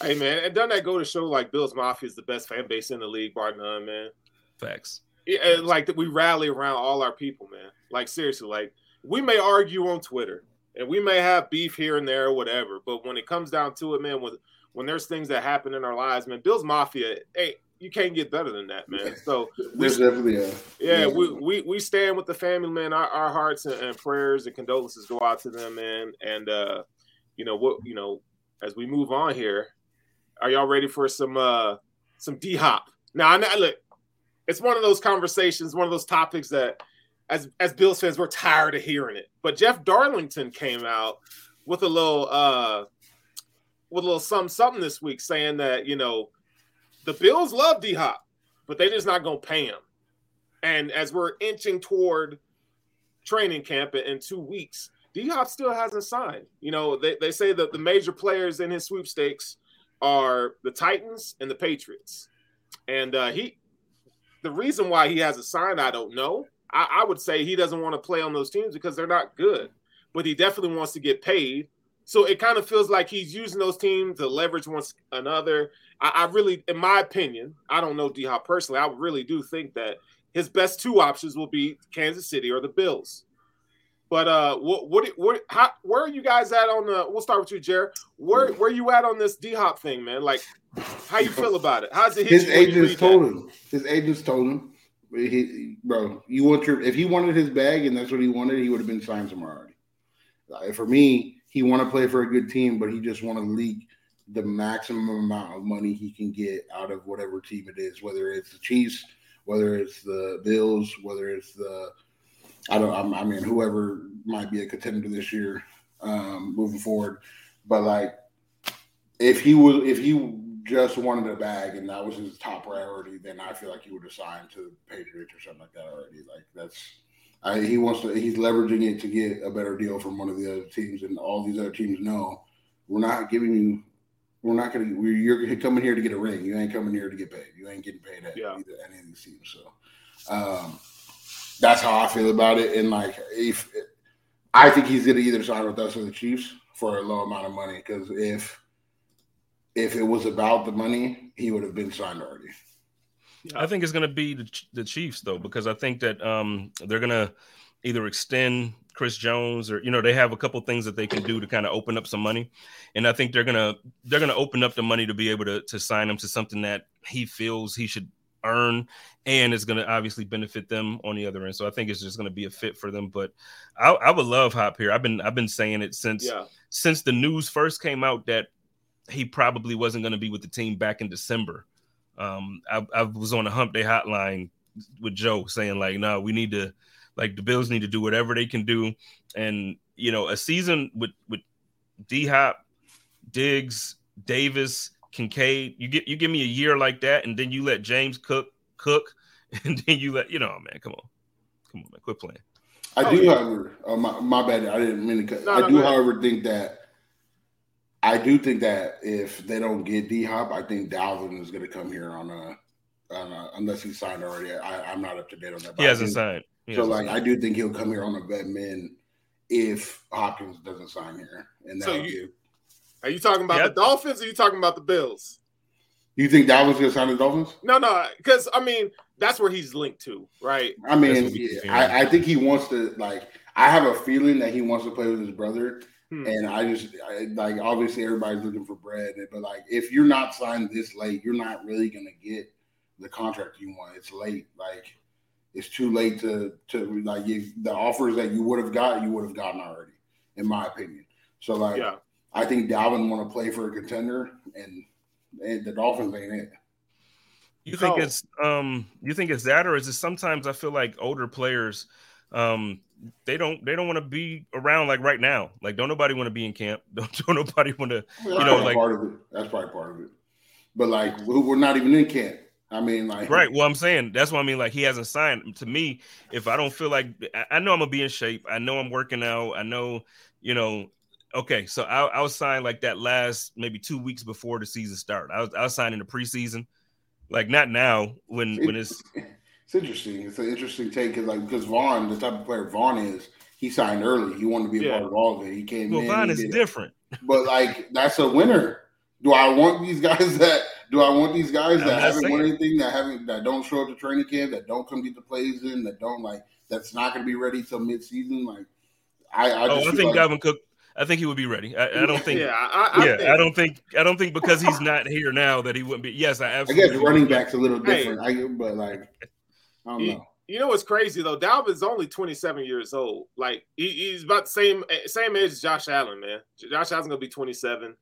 Hey man, and doesn't that go to show like Bills Mafia is the best fan base in the league, bar none, man. Facts. Yeah, and, like we rally around all our people, man. Like seriously, like we may argue on Twitter and we may have beef here and there or whatever, but when it comes down to it, man, when when there's things that happen in our lives, man, Bills Mafia, hey, you can't get better than that, man. So (laughs) we there's definitely a yeah, we, we we stand with the family, man. Our, our hearts and, and prayers and condolences go out to them, man. And uh, you know what, you know, as we move on here, are y'all ready for some uh some D hop? Now, I look, it's one of those conversations, one of those topics that, as as Bills fans, we're tired of hearing it. But Jeff Darlington came out with a little uh with a little something something this week, saying that you know the Bills love D hop, but they're just not gonna pay him. And as we're inching toward training camp in- in two weeks, D Hop still hasn't signed. You know, they, they say that the major players in his sweepstakes are the Titans and the Patriots. And uh, he, the reason why he has a sign, I don't know. I, I would say he doesn't want to play on those teams because they're not good, but he definitely wants to get paid. So it kind of feels like he's using those teams to leverage one another. I, I really, in my opinion, I don't know D Hop personally. I really do think that his best two options will be Kansas City or the Bills. But uh, what what what how, where are you guys at on the? We'll start with you, Jared. Where where you at on this D Hop thing, man? Like, how you feel about it? How's it? His agents told that? him. His agents told him, he, bro, you want your if he wanted his bag and that's what he wanted, he would have been signed somewhere already. Like, for me, he want to play for a good team, but he just want to leak the maximum amount of money he can get out of whatever team it is, whether it's the Chiefs, whether it's the Bills, whether it's the I don't. I mean, whoever might be a contender this year, um, moving forward. But like, if he was, if he just wanted a bag and that was his top priority, then I feel like he would have signed to the Patriots or something like that already. Like that's, I, he wants to. He's leveraging it to get a better deal from one of the other teams, and all these other teams know we're not giving you. We're not going to. You're coming here to get a ring. You ain't coming here to get paid. You ain't getting paid at yeah. either any of these teams. So, um, that's how I feel about it. And like, if I think he's gonna either sign with us or the Chiefs for a low amount of money, because if if it was about the money, he would have been signed already. I think it's to be the, the, Chiefs though, because I think that um, they're to either extend Chris Jones or you know they have a couple things that they can do to kind of open up some money, and I think they're gonna they're gonna open up the money to be able to to sign him to something that he feels he should earn and it's going to obviously benefit them on the other end. So I think it's just going to be a fit for them. But I, I would love Hop here. I've been I've been saying it since yeah. since the news first came out that he probably wasn't going to be with the team back in December. Um, I, I was on a Hump Day hotline with Joe saying like, no, we need to like the Bills need to do whatever they can do, and you know, a season with with D Hop, Diggs, Davis Kincaid. You get you give me a year like that, and then you let James Cook cook, (laughs) and then you let you know, man. Come on, come on, man. Quit playing. I oh, do, yeah. however, uh, my, my bad. I didn't mean to cut. No, I no, do, however, think that I do think that if they don't get D Hop, I think Dalvin is going to come here on a, on a, unless he signed already. I, am not up to date on that. He hasn't think, signed. He so, like, signed. I do think he'll come here on a vet min if Hopkins doesn't sign here, and that so you, are you talking about yep. the Dolphins or are you talking about the Bills? You think Dalvin's gonna sign the Dolphins? No, no, because I mean that's where he's linked to, right? I mean, yeah, I, I, think he wants to like. I have a feeling that he wants to play with his brother, hmm. and I just I, like obviously everybody's looking for bread, but like if you're not signed this late, you're not really gonna get the contract you want. It's late, like it's too late to to like you, the offers that you would have got, you would have gotten already, in my opinion. So like, yeah. I think Dalvin want to play for a contender, and, and the Dolphins ain't it. You think oh. it's um you think it's that or is it sometimes I feel like older players um they don't they don't want to be around like right now. Like don't nobody want to be in camp. (laughs) Don't, don't nobody want to you know like part of it. That's probably part of it. But like we're not even in camp. I mean, like right. Well, I'm saying that's what I mean. Like he hasn't signed. To me, if I don't feel like I know I'm gonna be in shape, I know I'm working out, I know you know Okay, so I, I was signed like that last maybe two weeks before the season started. I was I was signed in the preseason, like not now when when it's. (laughs) It's interesting. It's an interesting take because like because Von, the type of player Von is, he signed early. He wanted to be a yeah. part of all of it. He came well, in. Von is different. (laughs) But like that's a winner. Do I want these guys that? Do I want these guys that haven't saying. won anything, that haven't, that don't show up to training camp, that don't come get the plays in, that don't like, that's not going to be ready till mid-season? Like, I, I, oh, I think like, Dalvin Cook I think he would be ready. I, I don't think. Yeah, I, I yeah, think, I don't think. I don't think because he's not here now that he wouldn't be. Yes, I absolutely. I guess running back's a little different. Hey, I, but like, I don't you, know. You know what's crazy though? Dalvin's only 27 years old. Like he, he's about the same eh, same age as Josh Allen, man. Josh Allen's gonna be 27.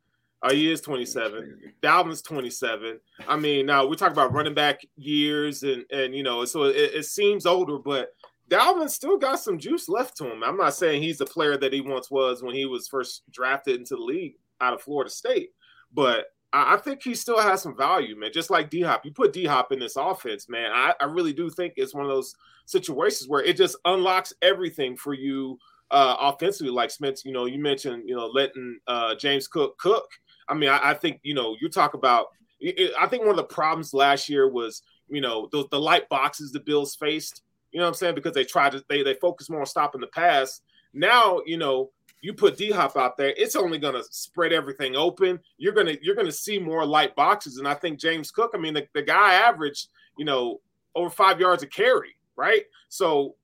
Oh, he is 27. Dalvin's 27. I mean, now we talk about running back years and and you know, so it, it seems older, but Dalvin still got some juice left to him. I'm not saying he's the player that he once was when he was first drafted into the league out of Florida State, but I think he still has some value, man. Just like D Hop, you put D Hop in this offense, man. I, I, really do think it's one of those situations where it just unlocks everything for you uh, offensively. Like Smith, you know, you mentioned, you know, letting uh, James Cook cook. I mean, I, I think you know, you talk about. It, I think one of the problems last year was you know those the light boxes the Bills faced. You know what I'm saying? Because they try to they they focus more on stopping the pass. Now you know you put D Hop out there, it's only going to spread everything open. You're gonna you're gonna see more light boxes, and I think James Cook. I mean, the, the guy averaged you know over five yards a carry, right? So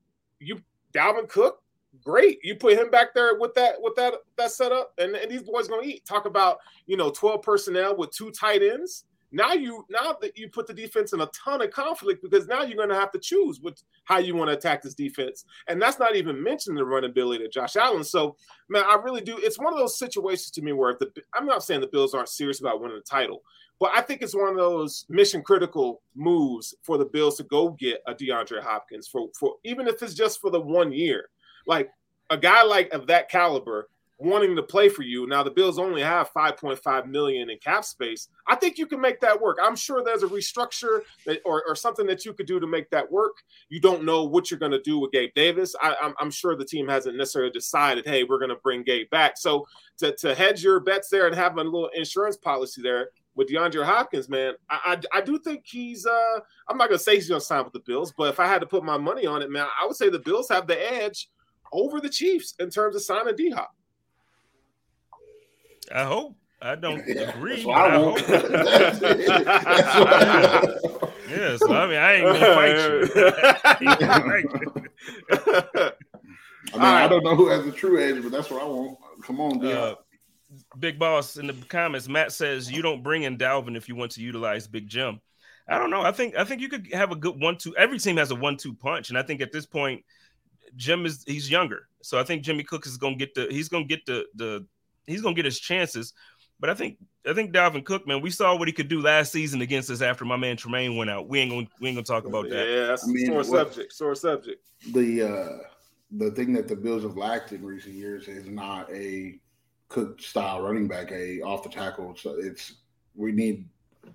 you Dalvin Cook, great. You put him back there with that with that that setup, and, and these boys gonna eat. Talk about you know 12 personnel with two tight ends. Now you now that you put the defense in a ton of conflict because now you're going to have to choose what how you want to attack this defense, and that's not even mentioning the run ability of Josh Allen. So, man, I really do. It's one of those situations to me where the I'm not saying the Bills aren't serious about winning the title, but I think it's one of those mission critical moves for the Bills to go get a DeAndre Hopkins for for even if it's just for the one year. Like a guy like of that caliber wanting to play for you. Now the Bills only have 5.5 million in cap space. I think you can make that work. I'm sure there's a restructure that, or, or something that you could do to make that work. You don't know what you're going to do with Gabe Davis. I, am I'm, I'm sure the team hasn't necessarily decided, hey, we're going to bring Gabe back. So to, to hedge your bets there and have a little insurance policy there with DeAndre Hopkins, man, I, I, I do think he's. uh I'm not going to say he's going to sign with the Bills, but if I had to put my money on it, man, I would say the Bills have the edge over the Chiefs in terms of signing D Hop. I hope. I don't (laughs) Yeah, agree. I I hope. That's (laughs) it. That's what I. (laughs) Yeah, so I mean, I ain't gonna fight you. I fight you. I don't know who has the true edge, but that's what I want. Come on, Deion. Uh, Big Boss in the comments, Matt says you don't bring in Dalvin if you want to utilize Big Jim. I don't know. I think I think you could have a good one-two. Every team has a one-two punch, and I think at this point, Jim is he's younger, so I think Jimmy Cook is gonna get the he's gonna get the the he's gonna get his chances. But I think I think Dalvin Cook, man, we saw what he could do last season against us after my man Tremaine went out. We ain't gonna we ain't gonna talk about that. Yeah, that's I mean, sore what- subject. Sore subject. the uh the thing that the Bills have lacked in recent years is not a Cook style running back, a off the tackle. So it's we need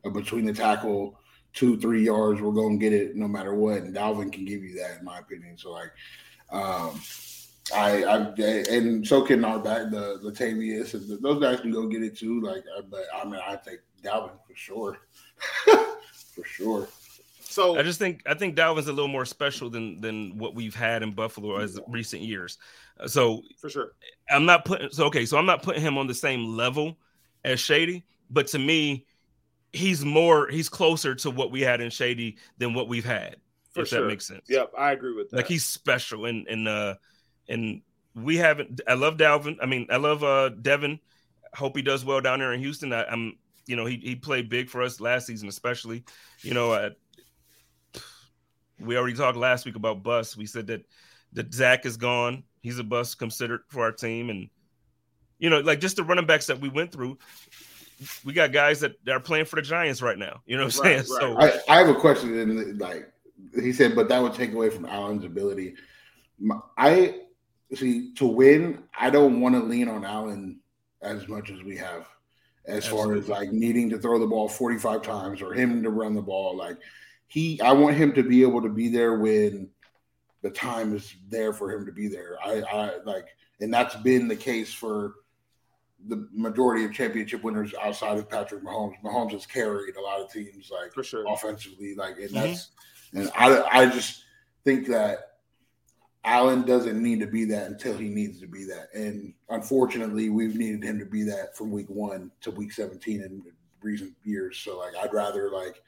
a between the tackle two three yards. We're gonna get it no matter what, and Dalvin can give you that in my opinion. So like, um, I I and so can our back the Latavius and those guys can go get it too. Like, uh, but I mean I take Dalvin for sure, (laughs) for sure. So I just think I think Dalvin's a little more special than than what we've had in Buffalo as recent years. Uh, So for sure. I'm not putting so okay, so I'm not putting him on the same level as Shady, but to me, he's more he's closer to what we had in Shady than what we've had. For if sure. that makes sense. Yep, I agree with that. Like he's special and and uh and we haven't I love Dalvin. I mean, I love uh Devin. Hope he does well down there in Houston. I, I'm you know, he he played big for us last season, especially. You know, uh, we already talked last week about Bus. We said that that Zach is gone. He's a bus considered for our team, and you know, like just the running backs that we went through. We got guys that, that are playing for the Giants right now. You know what I'm Right, saying? right. So I, I have a question. In like he said, but that would take away from Allen's ability. My- I see to win. I don't want to lean on Allen as much as we have, as far as like needing to throw the ball forty five times or him to run the ball. Like he, I want him to be able to be there when the time is there for him to be there. I, I like, and that's been the case for the majority of championship winners outside of Patrick Mahomes. Mahomes has carried a lot of teams like for sure. offensively, like, and Mhm. that's and I I just think that Allen doesn't need to be that until he needs to be that, and unfortunately, we've needed him to be that from week one to week seventeen in recent years. So like, I'd rather like.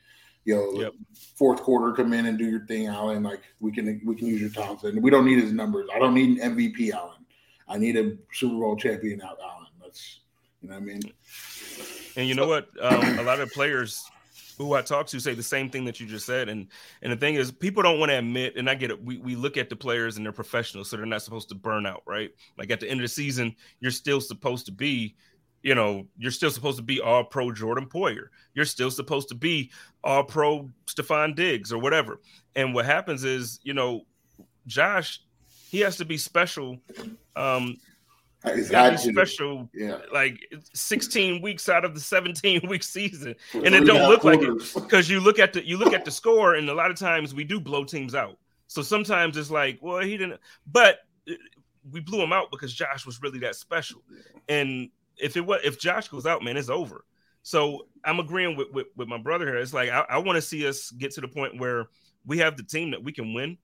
Yo, Yep. fourth quarter, come in and do your thing, Allen. Like we can, we can use your Thompson. We don't need his numbers. I don't need an MVP Allen. I need a Super Bowl champion out Allen. That's you know what I mean. And you know what? Um, a lot of players who I talk to say the same thing that you just said. And and the thing is, people don't want to admit, and I get it. We, we look at the players and they're professionals, so they're not supposed to burn out, right? Like at the end of the season, you're still supposed to be, you know, you're still supposed to be all pro Jordan Poyer. You're still supposed to be all pro Stefon Diggs or whatever. And what happens is, you know, Josh, he has to be special. Um, Gotta be special Yeah. like 16 weeks out of the 17 week season and it don't look half like it because you look at the you look at the score and a lot of times we do blow teams out so sometimes it's like well he didn't but uh, we blew him out because josh was really that special and if it was if Josh goes out, man, it's over. So I'm agreeing with with, with my brother here. It's like I, I want to see us get to the point where we have the team that we can win.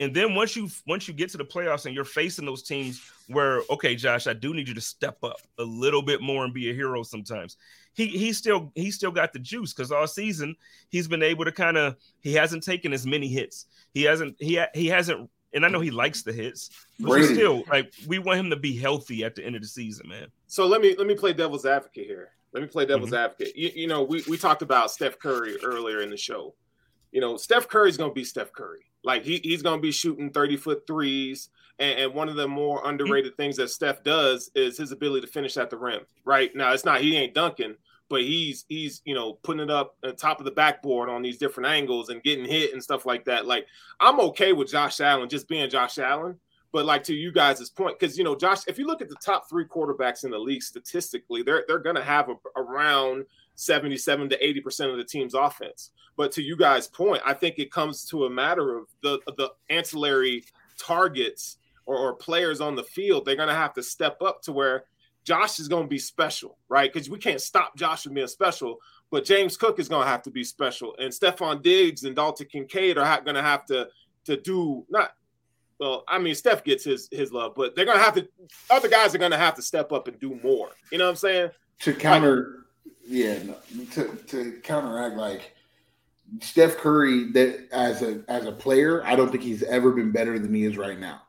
And then once you once you get to the playoffs and you're facing those teams where okay, Josh, I do need you to step up a little bit more and be a hero sometimes. He he still he still got the juice because all season he's been able to kind of he hasn't taken as many hits. He hasn't he he hasn't and I know he likes the hits, but still like we want him to be healthy at the end of the season, man. So let me let me play devil's advocate here. Let me play devil's mm-hmm. advocate. You, you know, we, we talked about Steph Curry earlier in the show. You know, Steph Curry's gonna be Steph Curry. Like he, he's gonna be shooting 30 foot threes. And, and one of the more underrated things that Steph does is his ability to finish at the rim. Right now, it's not he ain't dunking, but he's he's you know putting it up at top of the backboard on these different angles and getting hit and stuff like that. Like I'm okay with Josh Allen just being Josh Allen, but like to you guys' point, because you know Josh, if you look at the top three quarterbacks in the league statistically, they're they're to have a, around 77 to 80 percent of the team's offense. But to you guys' point, I think it comes to a matter of the the ancillary targets or, or players on the field. They're going to have to step up to where Josh is going to be special, right? Because we can't stop Josh from being special, but James Cook is going to have to be special, and Stefon Diggs and Dalton Kincaid are going to have to to do not. Well, I mean, Steph gets his his love, but they're going to have to. Other guys are going to have to step up and do more. You know what I'm saying? To counter, like, yeah, no, to to counteract like Steph Curry that as a as a player, I don't think he's ever been better than he is right now.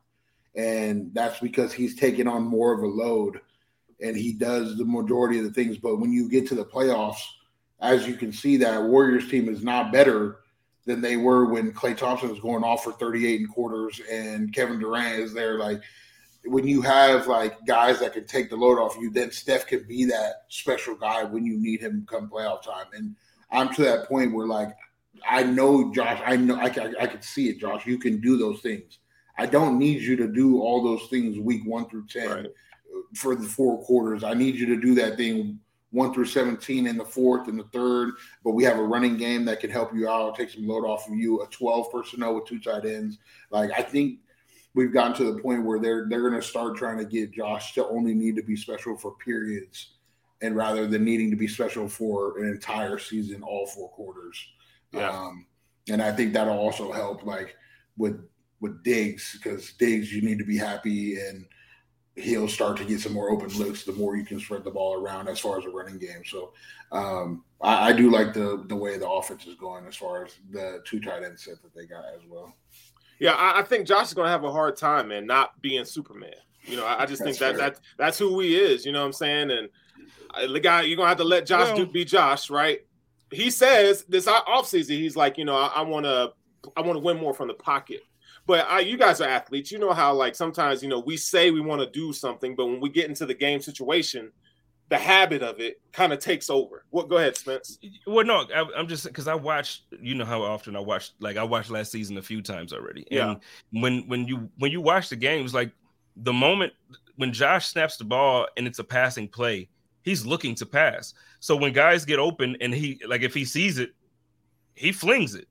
And that's because he's taken on more of a load and he does the majority of the things. But when you get to the playoffs, as you can see, that Warriors team is not better than they were when Klay Thompson was going off for 38 and quarters and Kevin Durant is there. Like when you have like guys that can take the load off you, then Steph can be that special guy when you need him come playoff time. And I'm to that point where like I know Josh, I know I, I, I can see it, Josh. You can do those things. I don't need you to do all those things week one through ten. Right for the four quarters. I need you to do that thing one through 17 in the fourth and the third, but we have a running game that can help you out, take some load off of you, a 12 personnel with two tight ends. Like I think we've gotten to the point where they're they're gonna start trying to get Josh to only need to be special for periods and rather than needing to be special for an entire season, all four quarters. Yeah. Um, and I think that'll also help like with with Diggs, because Diggs, you need to be happy and – he'll start to get some more open looks the more you can spread the ball around as far as a running game. So um, I, I, do like the the way the offense is going as far as the two tight end set that they got as well. Yeah, I, I think Josh is going to have a hard time man not being Superman. You know, I, I just think that that that's who he is. You know what I'm saying? And uh, the guy you're gonna have to let Josh well, do, be Josh, right? He says this offseason, he's like, you know, I, I want to I want to win more from the pocket. But I, you guys are athletes. You know how like sometimes you know we say we want to do something, but when we get into the game situation, the habit of it kind of takes over. What? Go ahead, Spence. Well, no, I, am just because I watched. You know how often I watched. Like I watched last season a few times already. And yeah. when when you when you watch the games, like the moment when Josh snaps the ball and it's a passing play, he's looking to pass. So when guys get open and he like if he sees it, he flings it.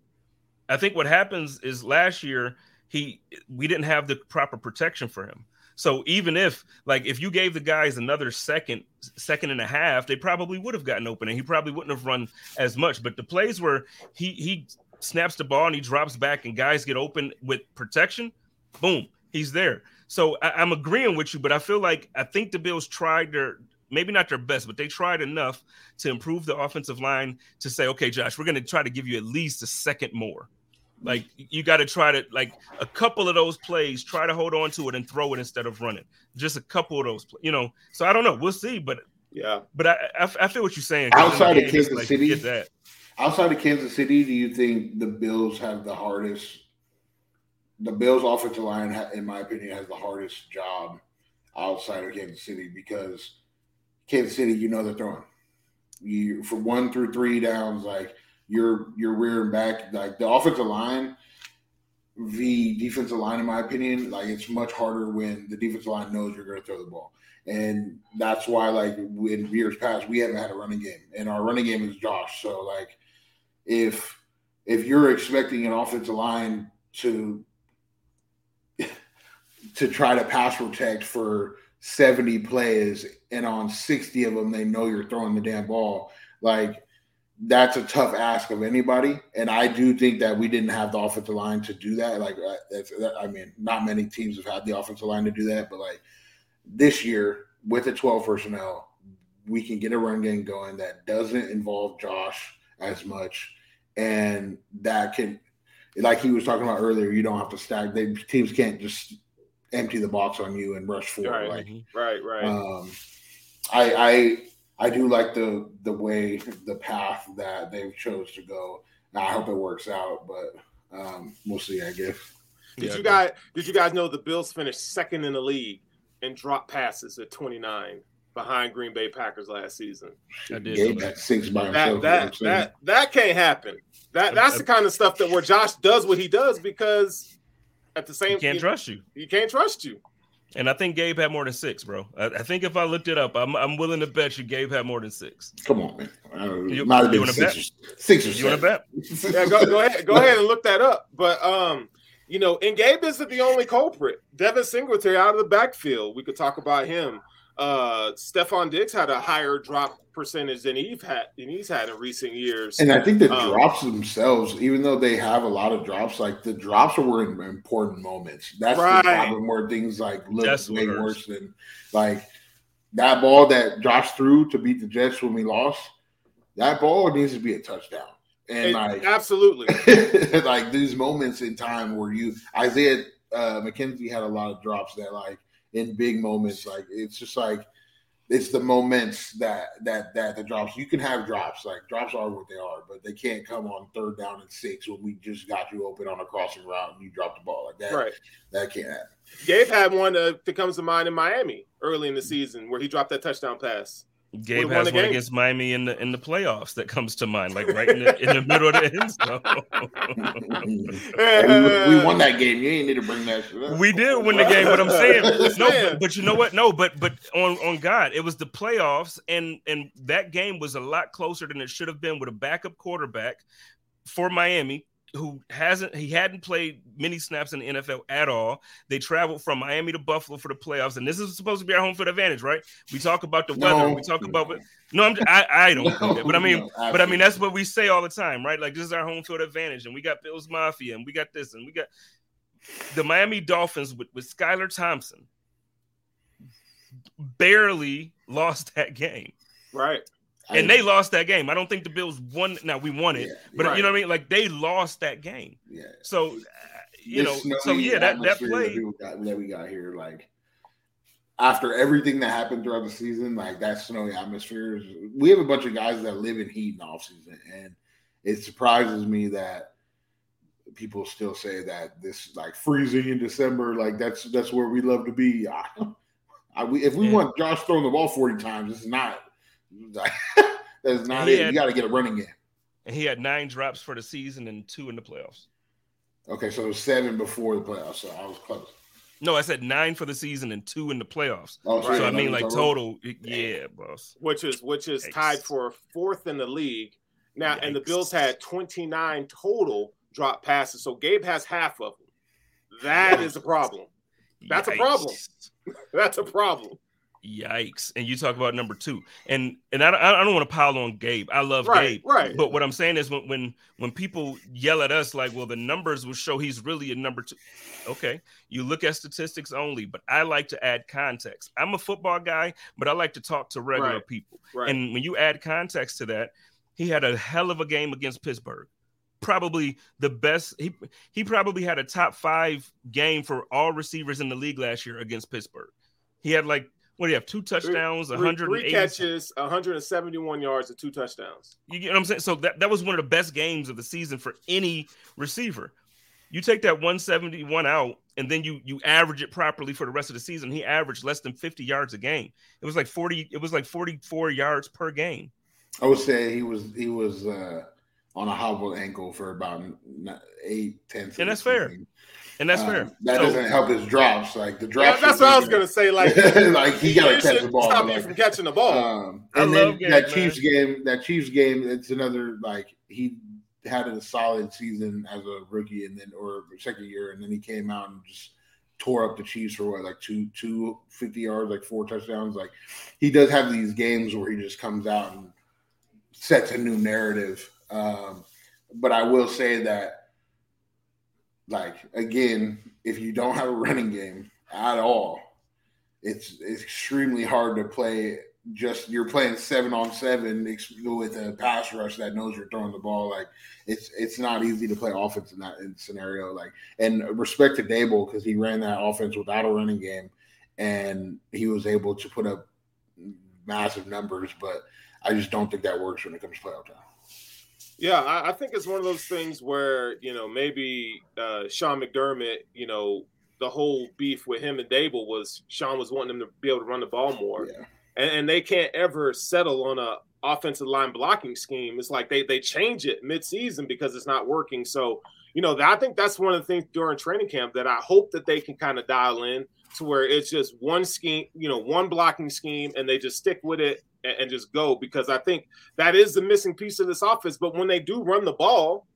I think what happens is last year he we didn't have the proper protection for him. So even if like if you gave the guys another second, second and a half, they probably would have gotten open and he probably wouldn't have run as much. But the plays where he he snaps the ball and he drops back and guys get open with protection, boom, he's there. So I, am agreeing with you, but I feel like I think the Bills tried their maybe not their best, but they tried enough to improve the offensive line to say, okay, Josh, we're going to try to give you at least a second more. Like you got to try to like a couple of those plays, try to hold on to it and throw it instead of running. Just a couple of those, you know. So I don't know. We'll see, but yeah. But I I, I feel what you're saying. Outside of Kansas like, City, that. outside of Kansas City, do you think the Bills have the hardest? The Bills' offensive line, in my opinion, has the hardest job outside of Kansas City because Kansas City, you know, they're throwing you for one through three downs, like your your rear and back, like the offensive line, the defensive line, in my opinion, like it's much harder when the defensive line knows you're going to throw the ball, and that's why, like in years past, we haven't had a running game, and our running game is Josh. So, like, if if you're expecting an offensive line to to try to pass protect for 70 plays and on 60 of them they know you're throwing the damn ball. Like that's a tough ask of anybody. And I do think that we didn't have the offensive line to do that. Like uh, that's, that, I mean, not many teams have had the offensive line to do that, but like this year with the 12 personnel, we can get a run game going that doesn't involve Josh as much, and that can, like he was talking about earlier, you don't have to stack. They teams can't just empty the box on you and rush forward. Right, Like right, right. um, I I I do like the the way the path that they've chose to go. I hope it works out, but um, we'll see. I guess. Did Yeah, you guys did you guys know the Bills finished second in the league and drop passes at 29 behind Green Bay Packers last season? I did. Gabe that. six by That himself. that that that can't happen. That that's the kind of stuff that where Josh does what he does because at the same He same can't he, trust you. he can't trust you. And I think Gabe had more than six, bro. I, I think if I looked it up, I'm, I'm willing to bet you Gabe had more than six. Come on, man. I You- might have been wanna six, or, six or You want seven. to bet? Yeah, go, go ahead, go ahead and look that up. But um, you know, and Gabe isn't the only culprit. Devin Singletary out of the backfield. We could talk about him. Uh, Stefon Diggs had a higher drop percentage than he's had than he's had in recent years. And I think the Um, drops themselves, even though they have a lot of drops, like the drops were in important moments. That's Right. the problem where things like look That's way hurts. worse than like that ball that Josh threw to beat the Jets when we lost. That ball needs to be a touchdown. And And like absolutely. (laughs) like these moments in time where you Isaiah uh McKenzie had a lot of drops that like in big moments, like it's just like it's the moments that that that the drops you can have drops like drops are what they are, but they can't come on third down and six when we just got you open on a crossing route and you drop the ball like that. Right. That can't happen. Gabe had one uh, that comes to mind in Miami early in the season where he dropped that touchdown pass. Gabe has one game. against Miami in the in the playoffs that comes to mind, like right in the, in the middle of the end zone. And we, we won that (laughs) game. You ain't need to bring that shit up. We did win the game, but I'm saying (laughs) no. But, but you know what? No, but but on on God, it was the playoffs, and and that game was a lot closer than it should have been with a backup quarterback for Miami who hasn't he hadn't played many snaps in the NFL at all. They traveled from Miami to Buffalo for the playoffs, and this is supposed to be our home field advantage, right? We talk about the weather, No. we talk about no, I'm I, I don't that, but I mean, No, but I mean that's what we say all the time, right? Like this is our home field advantage, and we got Bills Mafia, and we got this, and we got the Miami Dolphins with, with Skylar Thompson barely lost that game. Right. And they lost that game. I don't think the Bills won. Now we won it, Yeah, but right. you know what I mean? Like they lost that game. yeah. So, uh, you know, so yeah, that, that play. people got, that we got here, like after everything that happened throughout the season, like that snowy atmosphere. Is, we have a bunch of guys that live in heat in off season, and it surprises me that people still say that this like freezing in December, like that's that's where we love to be. I, (laughs) I, we, if we Yeah. want Josh throwing the ball forty times, it's not. Like, (laughs) that's not He it. had- you got to get a running game. And he had nine drops for the season and two in the playoffs. Okay, so it was seven before the playoffs, so I was close. No, I said nine for the season and two in the playoffs. Oh, So I mean, like was total, yeah, boss. which is which is Yikes. tied for fourth in the league now. And the Bills had 29 total drop passes, so Gabe has half of them. That is a problem. That's a problem. (laughs) That's a problem. Yikes! And you talk about number two, and and I, I don't want to pile on Gabe. I love Right, Gabe, right. But what I'm saying is when when when people yell at us like, well, the numbers will show he's really a number two. Okay, you look at statistics only, but I like to add context. I'm a football guy, but I like to talk to regular Right, people. Right. And when you add context to that, he had a hell of a game against Pittsburgh. Probably the best. He he probably had a top five game for all receivers in the league last year against Pittsburgh. He had like what do you have? Two touchdowns, Three- 180 three catches, 171 yards, and two touchdowns. You get what I'm saying? So that, that was one of the best games of the season for any receiver. You take that 171 out and then you you average it properly for the rest of the season. He averaged less than 50 yards a game. It was like 40, it was like 44 yards per game. I would say he was he was uh, on a hobbled ankle for about n- eight tenths. And of that's fair. season. And that's Uh, fair. That So- doesn't help his drops. Like the Yeah, drops. that's what I was gonna say. Like, (laughs) like he got to catch the ball. Stop you from catching the ball. um, I and love then that Gabe, Chiefs game, that Chiefs game, it's another like he had a solid season as a rookie, and then or second year, and then he came out and just tore up the Chiefs for what, like two two fifty yards, like four touchdowns. Like he does have these games where he just comes out and sets a new narrative. Um, but I will say that, like again, if you don't have a running game at all, it's, it's extremely hard to play. Just you're playing seven on seven with a pass rush that knows you're throwing the ball. Like it's it's not easy to play offense in that scenario. Like and respect to Daboll because he ran that offense without a running game, and he was able to put up massive numbers. But I just don't think that works when it comes to playoff time. Yeah, I, I, think it's one of those things where you know maybe uh, Sean McDermott, you know, the whole beef with him and Daboll was Sean was wanting him to be able to run the ball more, yeah. and, and they can't ever settle on a offensive line blocking scheme. It's like they they change it midseason because it's not working. So you know, I think that's one of the things during training camp that I hope that they can kind of dial in to where it's just one scheme, you know, one blocking scheme, and they just stick with it and, just go because I think that is the missing piece of this offense. But when they do run the ball,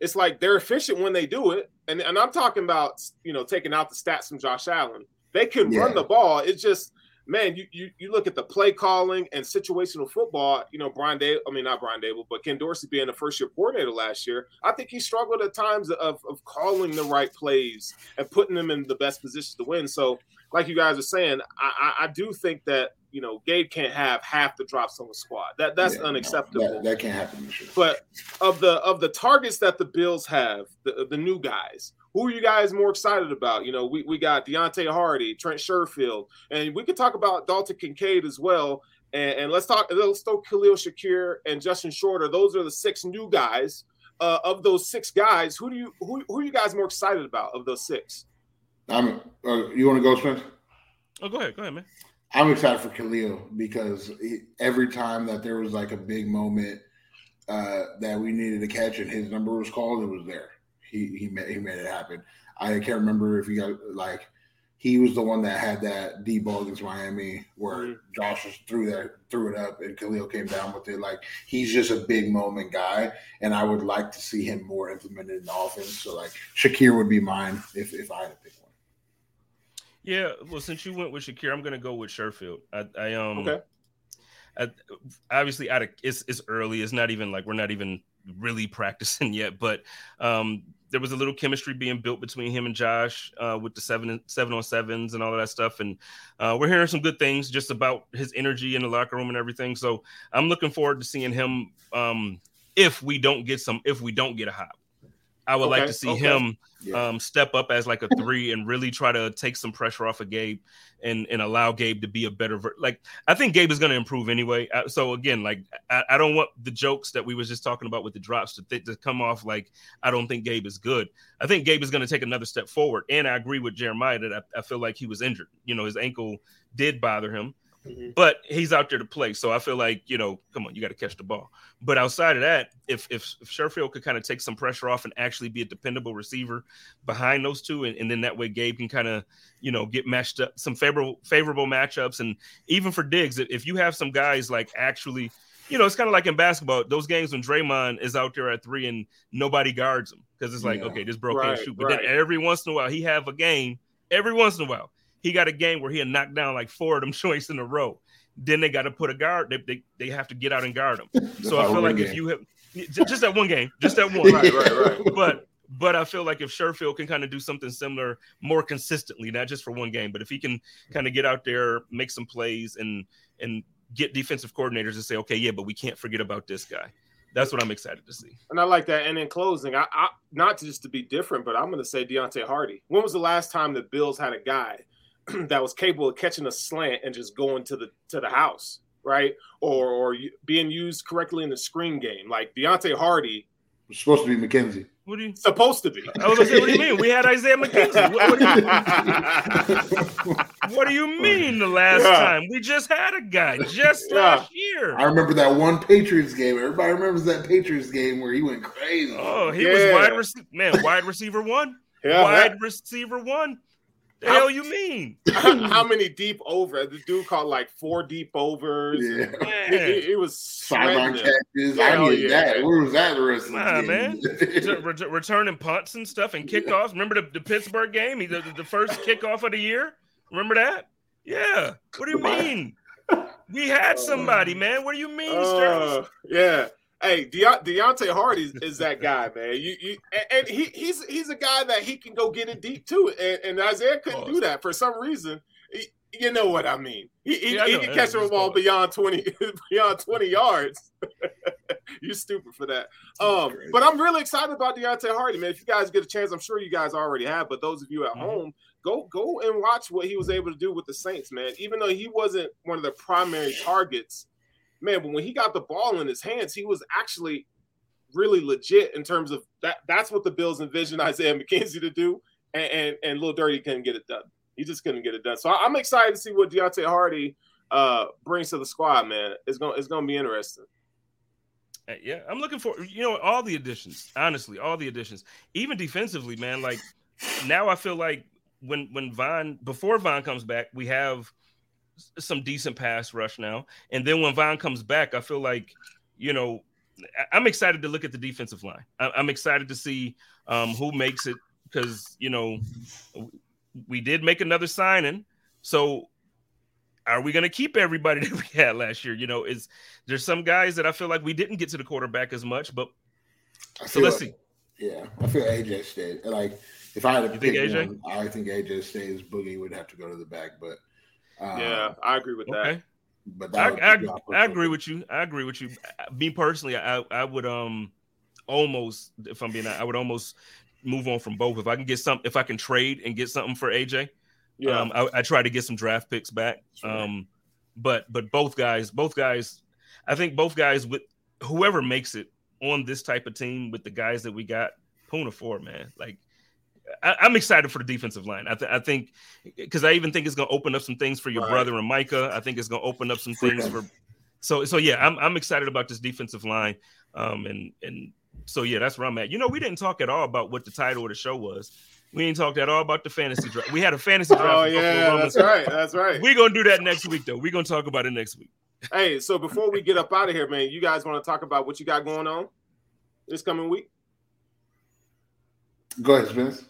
it's like they're efficient when they do it. And, and I'm talking about, you know, taking out the stats from Josh Allen. They can yeah. run the ball. It's just, man, you, you you look at the play calling and situational football. You know, Brian Day, I mean not Brian Daboll, but Ken Dorsey being the first year coordinator last year. I think he struggled at times of, of calling the right plays and putting them in the best position to win. So, like you guys are saying, I, I, I do think that you know, Gabe can't have half the drops on the squad. That that's yeah, unacceptable. No, that, that, can't happen. Sure. But of the of the targets that the Bills have, the the new guys, who are you guys more excited about? You know, we, we got Deonte Harty, Trent Sherfield, and we could talk about Dalton Kincaid as well. And, and let's talk. Let's throw Khalil Shakir and Justin Shorter. Those are the six new guys. Uh, of those six guys, who do you who, who are you guys more excited about of those six? I'm. Uh, you want to go, Spence? Oh, go ahead. Go ahead, man. I'm excited for Khalil because he, every time that there was like a big moment uh, that we needed to catch and his number was called, it was there. He he made, he made it happen. I can't remember if he got like he was the one that had that deep ball against Miami where mm-hmm. Josh just threw that threw it up and Khalil came down with it. Like he's just a big moment guy, and I would like to see him more implemented in the offense. So like Shakir would be mine if if I had to pick one. Yeah, well, since you went with Shakir, I'm gonna go with Sherfield. I, I um, okay. I, obviously, out of it's it's early. It's not even like we're not even really (laughs) practicing yet, but um, there was a little chemistry being built between him and Josh uh, with the seven seven on sevens and all of that stuff, and uh, we're hearing some good things just about his energy in the locker room and everything. So I'm looking forward to seeing him. Um, if we don't get some, if we don't get a hop, I would okay, like to see okay. him yeah. um, step up as like a three and really try to take some pressure off of Gabe and and allow Gabe to be a better ver- like I think Gabe is going to improve anyway. Uh, so again, like I, I, don't want the jokes that we was just talking about with the drops to, th- to come off like I don't think Gabe is good. I think Gabe is going to take another step forward, and I agree with Jeremiah that I, I feel like he was injured. You know, his ankle did bother him. Mm-hmm. But he's out there to play, so I feel like you know, come on, you got to catch the ball. But outside of that, if if, if Sherfield could kind of take some pressure off and actually be a dependable receiver behind those two, and, and then that way Gabe can kind of you know get matched up some favorable favorable matchups, and even for Diggs, if you have some guys like actually you know, it's kind of like in basketball, those games when Draymond is out there at three and nobody guards him because it's like, yeah. okay, this bro right, can't shoot. But right. then every once in a while, he have a game. Every once in a while, he got a game where he had knocked down like four of them (laughs) joints in a row. Then they got to put a guard. They, they, they have to get out and guard him. (laughs) So I feel like game. if you have just that one game, just that (laughs) one, right, right, right. But but I feel like if Sherfield can kind of do something similar more consistently, not just for one game, but if he can kind of get out there, make some plays, and and get defensive coordinators to say, okay, yeah, but we can't forget about this guy. That's what I'm excited to see. And I like that. And in closing, I, I not just to be different, but I'm going to say Deonte Harty. When was the last time the Bills had a guy (clears throat) that was capable of catching a slant and just going to the to the house, right? Or or being used correctly in the screen game, like Deonte Harty. was supposed to be McKenzie. What are you supposed to be? I was gonna say, what do you mean? We had Isaiah McKenzie. What, what, do, you, (laughs) what do, you, mean? The last yeah. time we just had a guy just yeah. last year. I remember that one Patriots game. Everybody remembers that Patriots game where he went crazy. Oh, he yeah. was wide receiver, man, wide receiver one, Yeah, wide receiver one. The hell you mean? (coughs) how many deep over? The dude caught like four deep overs. Yeah. It, it- it was Sideline catches. Hell I need yeah. that. Where was that the rest Come of the man. (laughs) game? Ret- ret- returning punts and stuff and kickoffs. Remember the, the Pittsburgh game? He- The, the first kickoff of the year. Remember that? Yeah. What do you mean? We had somebody, (laughs) man. What do you mean, Sterling? Uh, yeah. Hey, Deont- Deonte Harty is, is that guy, man. You, you, and, and he, he's he's a guy that he can go get it deep too. And, and Isaiah couldn't do that for some reason. He- you know what I mean? He, he, Yeah, he can catch just ball beyond twenty (laughs) beyond twenty yards. (laughs) You're stupid for that. Um, but I'm really excited about Deonte Harty, man. If you guys get a chance, I'm sure you guys already have. But those of you at Mhm. home, go go and watch what he was able to do with the Saints, man. Even though he wasn't one of the primary targets, man, but when he got the ball in his hands, he was actually really legit in terms of that. That's what the Bills envisioned (laughs) Isaiah McKenzie to do, and and, and Lil Dirty couldn't get it done. He just couldn't get it done. So I- I'm excited to see what Deonte Harty uh brings to the squad, man. It's gonna it's gonna be interesting. Yeah, I'm looking for you know all the additions. Honestly, all the additions, even defensively, man. Like now, I feel like when when Von before Von comes back, we have some decent pass rush now, and then when Von comes back, I feel like you know I'm excited to look at the defensive line. I'm excited to see um, who makes it because you know we did make another signing, so are we going to keep everybody (laughs) that we had last year? You know, is there's some guys that I feel like we didn't get to the quarterback as much, but I so let's like- see. Yeah, I feel AJ stayed. Like if I had to You pick AJ? one, I think AJ stays. Boogie would have to go to the back, but uh, yeah, I agree with that. Okay, But I, that would I, I agree with you. I agree with you. Me personally, I I would um almost, if I'm being, I would almost move on from both. If I can get some, if I can trade and get something for AJ, Yeah, um, I, I try to get some draft picks back. Sure. Um, but but both guys, both guys, I think both guys with whoever makes it on this type of team with the guys that we got, Puna for man, like. I, I'm excited for the defensive line. I, th- I think because I even think it's going to open up some things for your Right. brother and Micah. I think it's going to open up some things for. So so yeah, I'm I'm excited about this defensive line. Um and and so yeah, that's where I'm at. You know, we didn't talk at all about what the title of the show was. We didn't talk at all about the fantasy draft. We had a fantasy draft. oh yeah, Rumblings. that's right, that's right. We're gonna do that next week though. We're gonna talk about it next week. Hey, so before we get up out of here, man, you guys want to talk about what you got going on this coming week? Go ahead, Spence.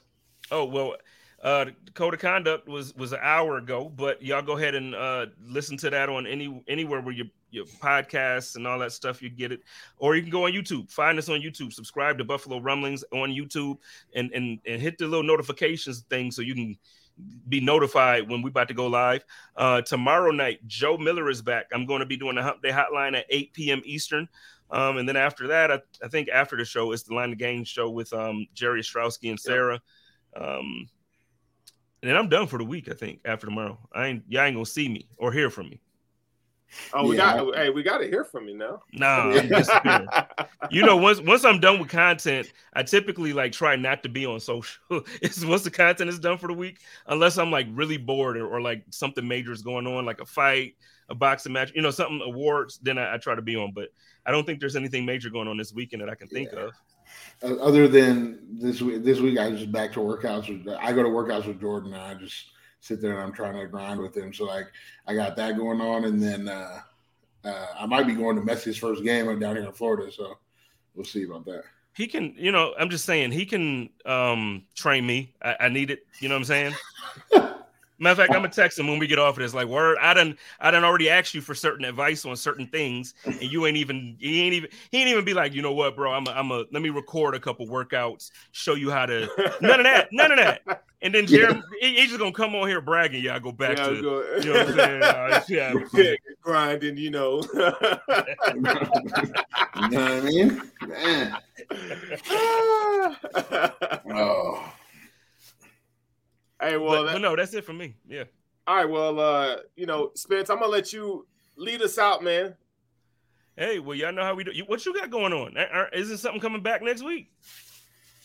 Oh well, uh, code of conduct was was an hour ago, but y'all go ahead and uh, listen to that on any anywhere where your your podcasts and all that stuff you get it, or you can go on YouTube. Find us on YouTube. Subscribe to Buffalo Rumblings on YouTube, and and and hit the little notifications thing so you can be notified when we're about to go live. Uh, tomorrow night, Joe Miller is back. I'm going to be doing the Hump Day Hotline at 8 p.m. Eastern. Um, and then after that, I, I think after the show, it's the Line of Game show with um, Jerry Ostrowski and Sarah. Um, and then I'm done for the week. I think after tomorrow, I ain't y'all ain't gonna see me or hear from me. Oh, we Yeah. got hey, we got to hear from you now. Nah, (laughs) you know, once once I'm done with content, I typically like try not to be on social. (laughs) it's once the content is done for the week, unless I'm like really bored or, or like something major is going on, like a fight, a boxing match, you know, something awards. Then I, I try to be on, but I don't think there's anything major going on this weekend that I can think Yeah. of. Uh, other than this week, this week I just back to workouts. With, I go to workouts with Jordan, and I just sit there and I'm trying to grind with him. So like I got that going on, and then uh, uh, I might be going to Messi's first game. Down here in Florida, so we'll see about that. He can, you know, I'm just saying he can um train me. I, I need it. You know what I'm saying? (laughs) Matter of fact, I'm gonna text him when we get off of this. Like, word, I didn't, I didn't already ask you for certain advice on certain things, and you ain't even, he ain't even, he ain't even be like, you know what, bro? I'm, a, I'm a, let me record a couple workouts, show you how to. None of that, none of that. And then (laughs) Jeremy, he, he's just gonna come on here bragging. Yeah, I go back Yeah, to, go- you know what I'm saying? (laughs) Uh, yeah, Yeah, grinding, you know. (laughs) you know what I mean? Man. Oh, hey, well, but, that- but no, that's it for me. Yeah. all right. Well, uh, you know, Spence, I'm gonna let you lead us out, man. Hey, well, y'all know how we do. What you got going on? Are- are- Isn't something coming back next week?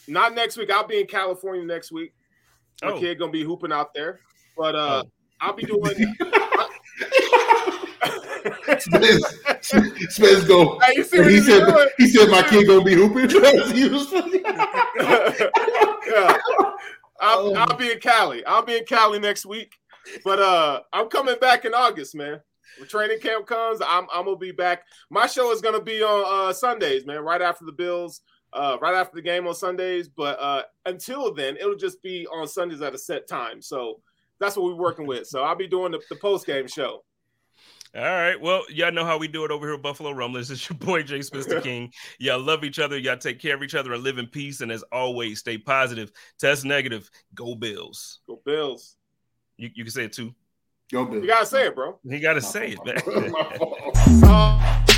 Not next week. I'll be in California next week. My Oh. kid gonna be hooping out there, but uh, Oh. I'll be doing. (laughs) (laughs) Spence, Spence go. Hey, you see what He he's said, doing? he said my kid gonna be hooping. (laughs) He was- yeah. I'll, I'll be in Cali. I'll be in Cali next week. But uh I'm coming back in August, man. When training camp comes, I'm I'm gonna be back. My show is gonna be on uh Sundays, man, right after the Bills, uh, right after the game on Sundays. But uh until then, it'll just be on Sundays at a set time. So that's what we're working with. So I'll be doing the, the post game show. All right. Well, y'all know how we do it over here at Buffalo Rumblings. It's your boy Jay Smith the King. (laughs) Y'all love each other. Y'all take care of each other and live in peace. And as always, stay positive. Test negative. Go Bills. Go Bills. You, you can say it too. Go Bills. You gotta say it, bro. You gotta say it, man. My fault. (laughs) (laughs) Uh,